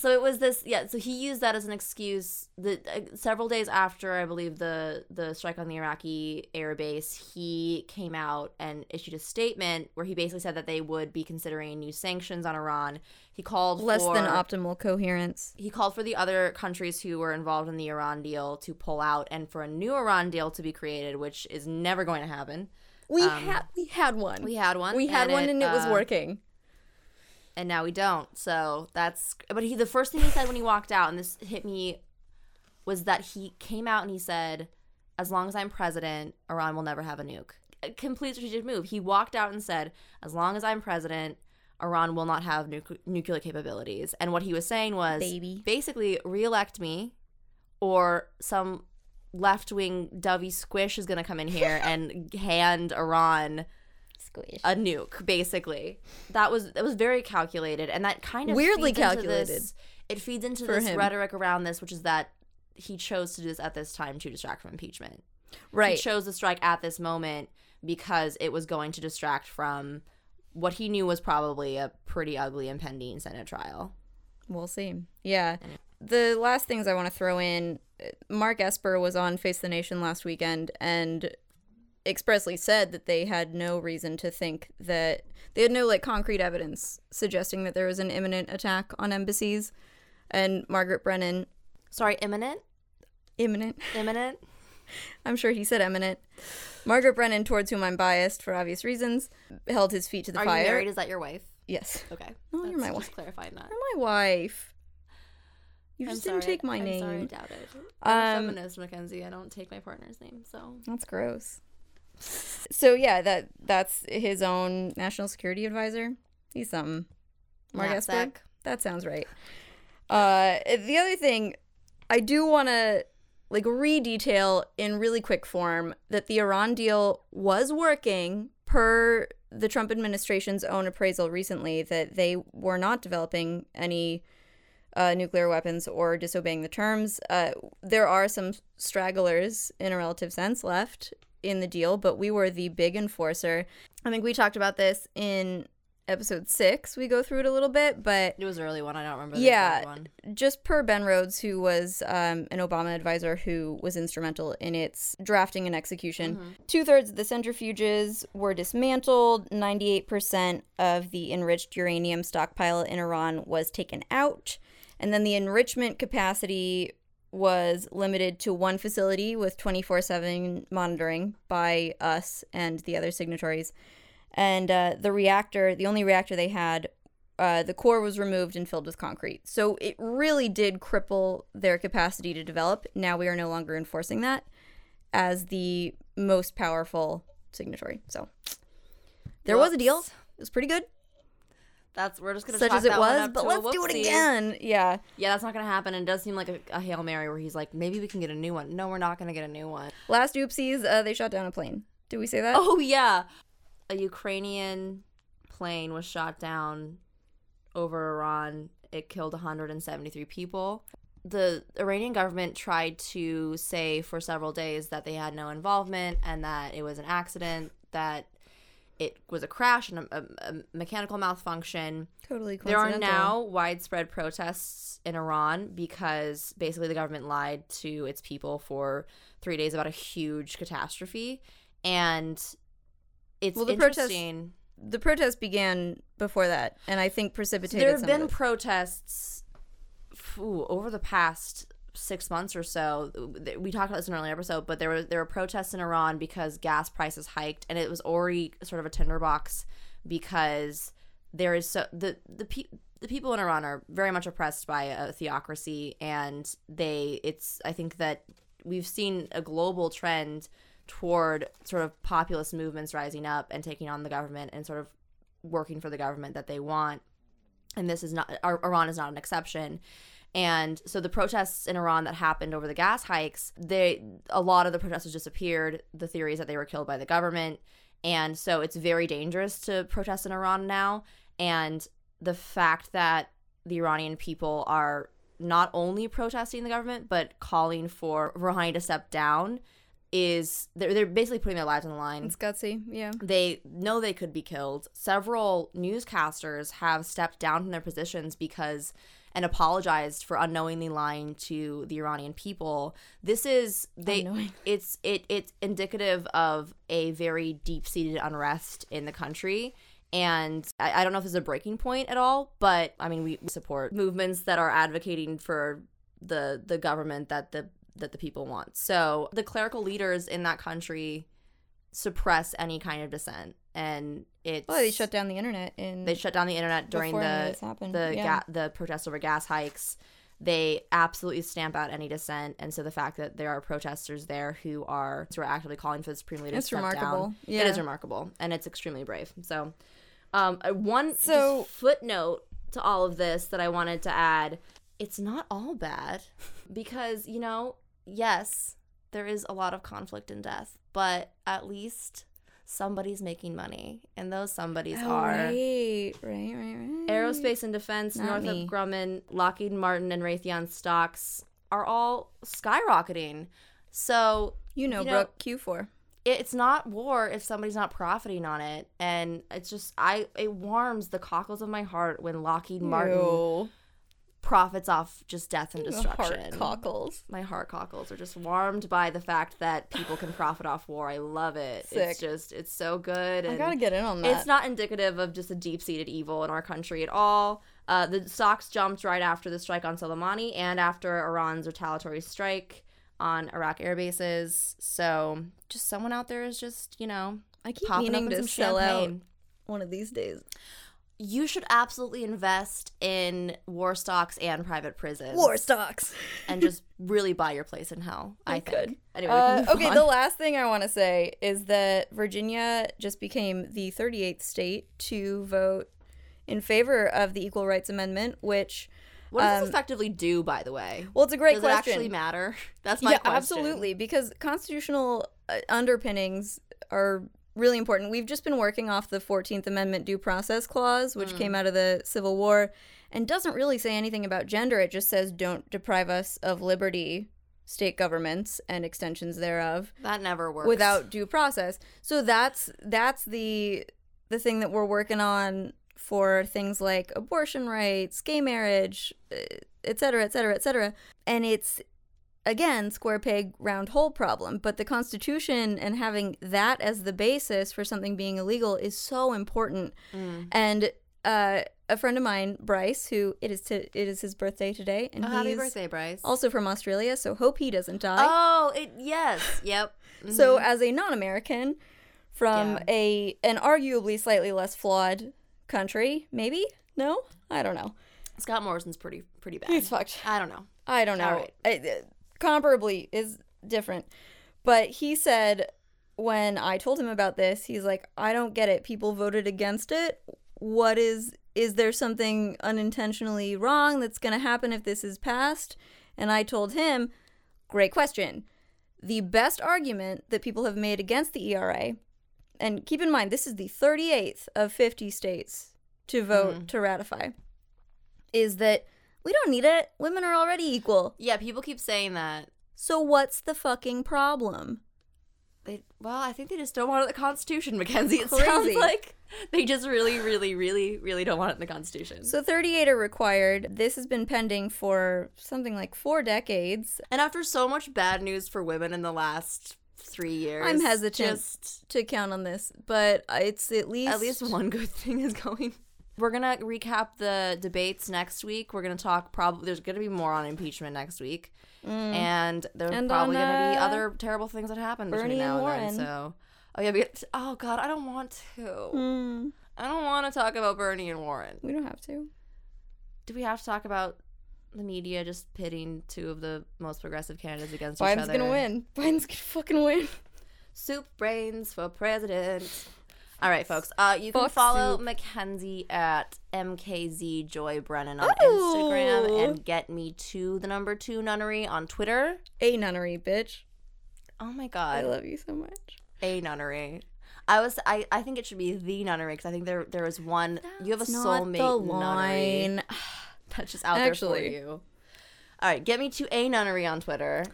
[SPEAKER 2] so it was this yeah so he used that as an excuse that uh, several days after i believe the the strike on the iraqi air base he came out and issued a statement where he basically said that they would be considering new sanctions on iran he called
[SPEAKER 3] Less than optimal coherence.
[SPEAKER 2] he called for the other countries who were involved in the iran deal to pull out and for a new iran deal to be created which is never going to happen
[SPEAKER 3] We
[SPEAKER 2] Um,
[SPEAKER 3] had we had one.
[SPEAKER 2] we had one
[SPEAKER 3] we had one and it was
[SPEAKER 2] uh,
[SPEAKER 3] working.
[SPEAKER 2] And now we don't. So that's but he the first thing he said when he walked out and this hit me was that he came out and he said as long as I'm president, Iran will never have a nuke. A complete strategic move. He walked out and said as long as I'm president, Iran will not have nuc- nuclear capabilities. And what he was saying was
[SPEAKER 3] Baby.
[SPEAKER 2] basically reelect me or some left-wing dovey squish is going to come in here and hand Iran
[SPEAKER 3] Squish.
[SPEAKER 2] a nuke basically that was that was very calculated and that kind of
[SPEAKER 3] Weirdly
[SPEAKER 2] feeds into
[SPEAKER 3] calculated
[SPEAKER 2] this- it feeds into this
[SPEAKER 3] him.
[SPEAKER 2] rhetoric around this which is that he chose to do this at this time to distract from impeachment
[SPEAKER 3] right.
[SPEAKER 2] he chose the strike at this moment because it was going to distract from what he knew was probably a pretty ugly impending senate trial
[SPEAKER 3] We'll see. Yeah. The last things I want to throw in Mark Esper was on Face the Nation last weekend and expressly said that they had no reason to think that they had no like concrete evidence suggesting that there was an imminent attack on embassies. And Margaret Brennan,
[SPEAKER 2] sorry imminent
[SPEAKER 3] imminent,
[SPEAKER 2] imminent
[SPEAKER 3] I'm sure he said imminent. Margaret Brennan, towards whom I'm biased for obvious reasons, held his feet to the
[SPEAKER 2] are
[SPEAKER 3] fire.
[SPEAKER 2] you married is that your wife
[SPEAKER 3] Yes.
[SPEAKER 2] okay
[SPEAKER 3] No, you're
[SPEAKER 2] That's
[SPEAKER 3] my
[SPEAKER 2] just
[SPEAKER 3] wife.
[SPEAKER 2] clarifying that
[SPEAKER 3] You're my wife. You
[SPEAKER 2] I'm
[SPEAKER 3] just didn't take my
[SPEAKER 2] I'm
[SPEAKER 3] name.
[SPEAKER 2] sorry, I doubt it. I'm
[SPEAKER 3] Um,
[SPEAKER 2] a feminist, Mackenzie. I don't take my partner's name, so
[SPEAKER 3] That's gross. So yeah, that that's his own national security advisor. He's something. Mark Esper. That sounds right. Uh, the other thing, I do want to like re-detail in really quick form that the Iran deal was working per the Trump administration's own appraisal recently that they were not developing any uh, nuclear weapons or disobeying the terms. Uh, there are some stragglers in a relative sense left in the deal, but we were the big enforcer. I think we talked about this in episode six. We go through it a little bit, but
[SPEAKER 2] It was an early one. I don't remember.
[SPEAKER 3] Yeah. just per Ben Rhodes, who was um, an Obama advisor who was instrumental in its drafting and execution. Two thirds of the centrifuges were dismantled. 98% of the enriched uranium stockpile in Iran was taken out. And then the enrichment capacity was limited to one facility with 24 7 monitoring by us and the other signatories. And uh, the reactor, the only reactor they had, uh, the core was removed and filled with concrete. So it really did cripple their capacity to develop. Now we are no longer enforcing that as the most powerful signatory. So there was a deal. It was pretty good,
[SPEAKER 2] That's we're just gonna
[SPEAKER 3] such as it was. But let's do it again. Yeah.
[SPEAKER 2] Yeah, that's not gonna happen. And it does seem like a, a hail mary where he's like, maybe we can get a new one. No, we're not gonna get a new one.
[SPEAKER 3] Last oopsies, uh, they shot down a plane. Did we say that?
[SPEAKER 2] Oh yeah, a Ukrainian plane was shot down over Iran. It killed 173 people. The Iranian government tried to say for several days that they had no involvement and that it was an accident, that it was a crash and a, a, a mechanical malfunction.
[SPEAKER 3] totally
[SPEAKER 2] There are now widespread protests in Iran because basically the government lied to its people for three days about a huge catastrophe. And it's
[SPEAKER 3] Well, the protests- the protest began before that, and I think precipitated.
[SPEAKER 2] there have been protests ooh, over the past six months or so. We talked about this in an earlier episode, but there were there were protests in Iran because gas prices hiked, and it was already sort of a tinderbox because there is so the the pe- the people in Iran are very much oppressed by a theocracy, and they it's I think that we've seen a global trend toward sort of populist movements rising up and taking on the government and sort of working for the government that they want and this is not Iran is not an exception. And so the protests in Iran that happened over the gas hikes, they a lot of the protesters disappeared. The theory is that they were killed by the government, and so it's very dangerous to protest in Iran now. And the fact that the Iranian people are not only protesting the government but calling for Rouhani to step down is they're, they're basically putting their lives on the line
[SPEAKER 3] It's gutsy, yeah.
[SPEAKER 2] they know they could be killed. Several newscasters have stepped down from their positions because and apologized for unknowingly lying to the Iranian people. This is they
[SPEAKER 3] Unknowing.
[SPEAKER 2] it's it it's indicative of a very deep-seated unrest in the country. And I, I don't know if this is a breaking point at all, but I mean we support movements that are advocating for the the government that the that the people want. So the clerical leaders in that country suppress any kind of dissent, and it's
[SPEAKER 3] Oh, they shut down the internet in
[SPEAKER 2] they shut down the internet during
[SPEAKER 3] Before any of
[SPEAKER 2] the the
[SPEAKER 3] yeah.
[SPEAKER 2] ga- the protests over gas hikes. They absolutely stamp out any dissent, and so the fact that there are protesters there who are who are actively calling for the supreme leader
[SPEAKER 3] It's
[SPEAKER 2] to step
[SPEAKER 3] remarkable.
[SPEAKER 2] down,
[SPEAKER 3] Yeah.
[SPEAKER 2] it is remarkable, and it's extremely brave. So, um, uh, one
[SPEAKER 3] So-
[SPEAKER 2] footnote to all of this that I wanted to add: it's not all bad, because you know, yes, there is a lot of conflict and death, but at least somebody's making money, and those somebodies
[SPEAKER 3] Oh,
[SPEAKER 2] are.
[SPEAKER 3] right, right, right, right.
[SPEAKER 2] Aerospace and Defense,
[SPEAKER 3] Not
[SPEAKER 2] Northrop
[SPEAKER 3] me.
[SPEAKER 2] Grumman, Lockheed Martin, and Raytheon stocks are all skyrocketing. So
[SPEAKER 3] You know,
[SPEAKER 2] you know-
[SPEAKER 3] Brooke Q4.
[SPEAKER 2] it's not war if somebody's not profiting on it, and it's just I it warms the cockles of my heart when Lockheed Martin profits off just death and destruction.
[SPEAKER 3] Heart cockles.
[SPEAKER 2] my heart cockles are just warmed by the fact that people can profit off war. I love it.
[SPEAKER 3] Sick.
[SPEAKER 2] It's just it's so good.
[SPEAKER 3] I gotta get in on that.
[SPEAKER 2] it's not indicative of just a deep seated evil in our country at all. Uh, the stocks jumped right after the strike on Soleimani and after Iran's retaliatory strike on Iraq air bases. So just someone out there is just, you know,
[SPEAKER 3] I keep
[SPEAKER 2] popping
[SPEAKER 3] meaning
[SPEAKER 2] in
[SPEAKER 3] to sell out one of these days.
[SPEAKER 2] You should absolutely invest in war stocks and private prisons.
[SPEAKER 3] War stocks.
[SPEAKER 2] And just really buy your place in hell. I, think.
[SPEAKER 3] could.
[SPEAKER 2] Anyway,
[SPEAKER 3] Uh, okay,
[SPEAKER 2] on.
[SPEAKER 3] the last thing I want to say is that Virginia just became the 38th state to vote in favor of the Equal Rights Amendment, which,
[SPEAKER 2] what does
[SPEAKER 3] um,
[SPEAKER 2] this effectively do, by the way?
[SPEAKER 3] well, it's a great
[SPEAKER 2] does
[SPEAKER 3] question.
[SPEAKER 2] it actually matter? That's my
[SPEAKER 3] yeah,
[SPEAKER 2] question.
[SPEAKER 3] absolutely, because constitutional uh, underpinnings are really important. We've just been working off the 14th Amendment due process clause, which came out of the Civil War and doesn't really say anything about gender. It just says don't deprive us of liberty, state governments and extensions thereof
[SPEAKER 2] That never works.
[SPEAKER 3] without due process. So that's that's the the thing that we're working on for things like abortion rights, gay marriage, eh, et cetera, et cetera, et cetera. And it's again square peg round hole problem. But the Constitution and having that as the basis for something being illegal is so important.
[SPEAKER 2] Mm.
[SPEAKER 3] And uh, a friend of mine, Bryce, who it is to, it is his birthday today, and
[SPEAKER 2] Oh, happy
[SPEAKER 3] he's
[SPEAKER 2] birthday, Bryce.
[SPEAKER 3] also from Australia. So hope he doesn't die.
[SPEAKER 2] Oh, it yes, yep.
[SPEAKER 3] So
[SPEAKER 2] Mhm.
[SPEAKER 3] as a non-American from
[SPEAKER 2] Yeah.
[SPEAKER 3] a an arguably slightly less flawed country, maybe? No? I don't know.
[SPEAKER 2] Scott Morrison's pretty pretty bad.
[SPEAKER 3] He's fucked.
[SPEAKER 2] I don't know.
[SPEAKER 3] I don't know.
[SPEAKER 2] All right.
[SPEAKER 3] I- comparably is different. But he said when I told him about this, he's like, "I don't get it. People voted against it. What is is there something unintentionally wrong that's going to happen if this is passed?" And I told him, "Great question. The best argument that people have made against the ERA, and keep in mind this is the 38th of 50 states to vote mm-hmm. to ratify, is that we don't need it. Women are already equal.
[SPEAKER 2] Yeah, people keep saying that.
[SPEAKER 3] So what's the fucking problem?
[SPEAKER 2] They well, I think they just don't want it in the Constitution, Mackenzie. It
[SPEAKER 3] Crazy.
[SPEAKER 2] sounds like they just really, really, really, really don't want it in the Constitution.
[SPEAKER 3] So 38 are required. This has been pending for something like four decades.
[SPEAKER 2] and after so much bad news for women in the last three years,
[SPEAKER 3] I'm hesitant
[SPEAKER 2] Just
[SPEAKER 3] to count on this, but it's at least
[SPEAKER 2] at least one good thing is going. We're gonna recap the debates next week. We're gonna talk. Probably there's gonna be more on impeachment next week, and there's
[SPEAKER 3] Mm. And
[SPEAKER 2] probably
[SPEAKER 3] on,
[SPEAKER 2] gonna be other terrible things that happen between now
[SPEAKER 3] and Warren.
[SPEAKER 2] then. So, oh yeah, we get, oh god, I don't want to.
[SPEAKER 3] Hmm,
[SPEAKER 2] I don't want to talk about Bernie and Warren.
[SPEAKER 3] we don't have to.
[SPEAKER 2] Do we have to talk about the media just pitting two of the most progressive candidates against each other?
[SPEAKER 3] Biden's gonna win. Biden's gonna fucking win.
[SPEAKER 2] Soup brains for president. All right, folks. Uh, you can follow
[SPEAKER 3] soup.
[SPEAKER 2] Mackenzie at MKZ Joy Brennan on Instagram and get me to the number two nunnery on Twitter.
[SPEAKER 3] A nunnery, bitch.
[SPEAKER 2] Oh my god.
[SPEAKER 3] I love you so much.
[SPEAKER 2] a nunnery. I was I, I think it should be the nunnery because I think there there is one you have a soulmate nunnery that's just out
[SPEAKER 3] Actually.
[SPEAKER 2] there for you. All right, get me to a nunnery on Twitter.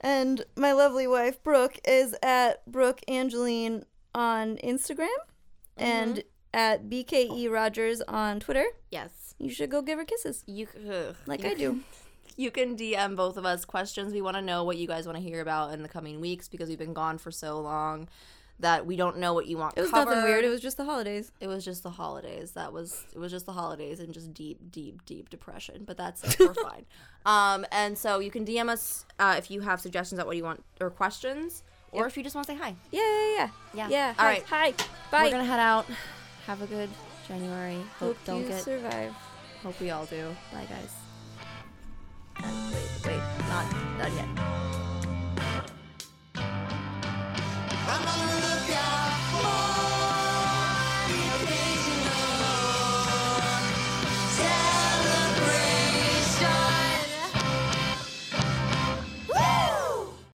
[SPEAKER 3] And my lovely wife, Brooke, is at Brooke Angeline on Instagram. And at BKE Rogers on Twitter.
[SPEAKER 2] Yes.
[SPEAKER 3] You should go give her kisses,
[SPEAKER 2] You ugh,
[SPEAKER 3] like
[SPEAKER 2] you
[SPEAKER 3] I do.
[SPEAKER 2] can- You can DM both of us questions. We want to know what you guys want to hear about in the coming weeks because we've been gone for so long that we don't know what you want.
[SPEAKER 3] It was
[SPEAKER 2] covered.
[SPEAKER 3] nothing weird. It was just the holidays.
[SPEAKER 2] It was just the holidays. That was it was just the holidays and just deep, deep, deep depression. But that's it. We're fine. Um, and so you can DM us uh, if you have suggestions about what you want or questions, or if you just want to say hi.
[SPEAKER 3] Yeah, yeah, yeah.
[SPEAKER 2] Yeah.
[SPEAKER 3] Yeah.
[SPEAKER 2] All
[SPEAKER 3] hi,
[SPEAKER 2] right.
[SPEAKER 3] Hi. Bye.
[SPEAKER 2] We're gonna head out. Have a good January. Hope,
[SPEAKER 3] Hope
[SPEAKER 2] don't
[SPEAKER 3] you
[SPEAKER 2] get.
[SPEAKER 3] survive.
[SPEAKER 2] Hope we all do. Bye, guys. And wait, wait, not done yet.
[SPEAKER 1] I'm on the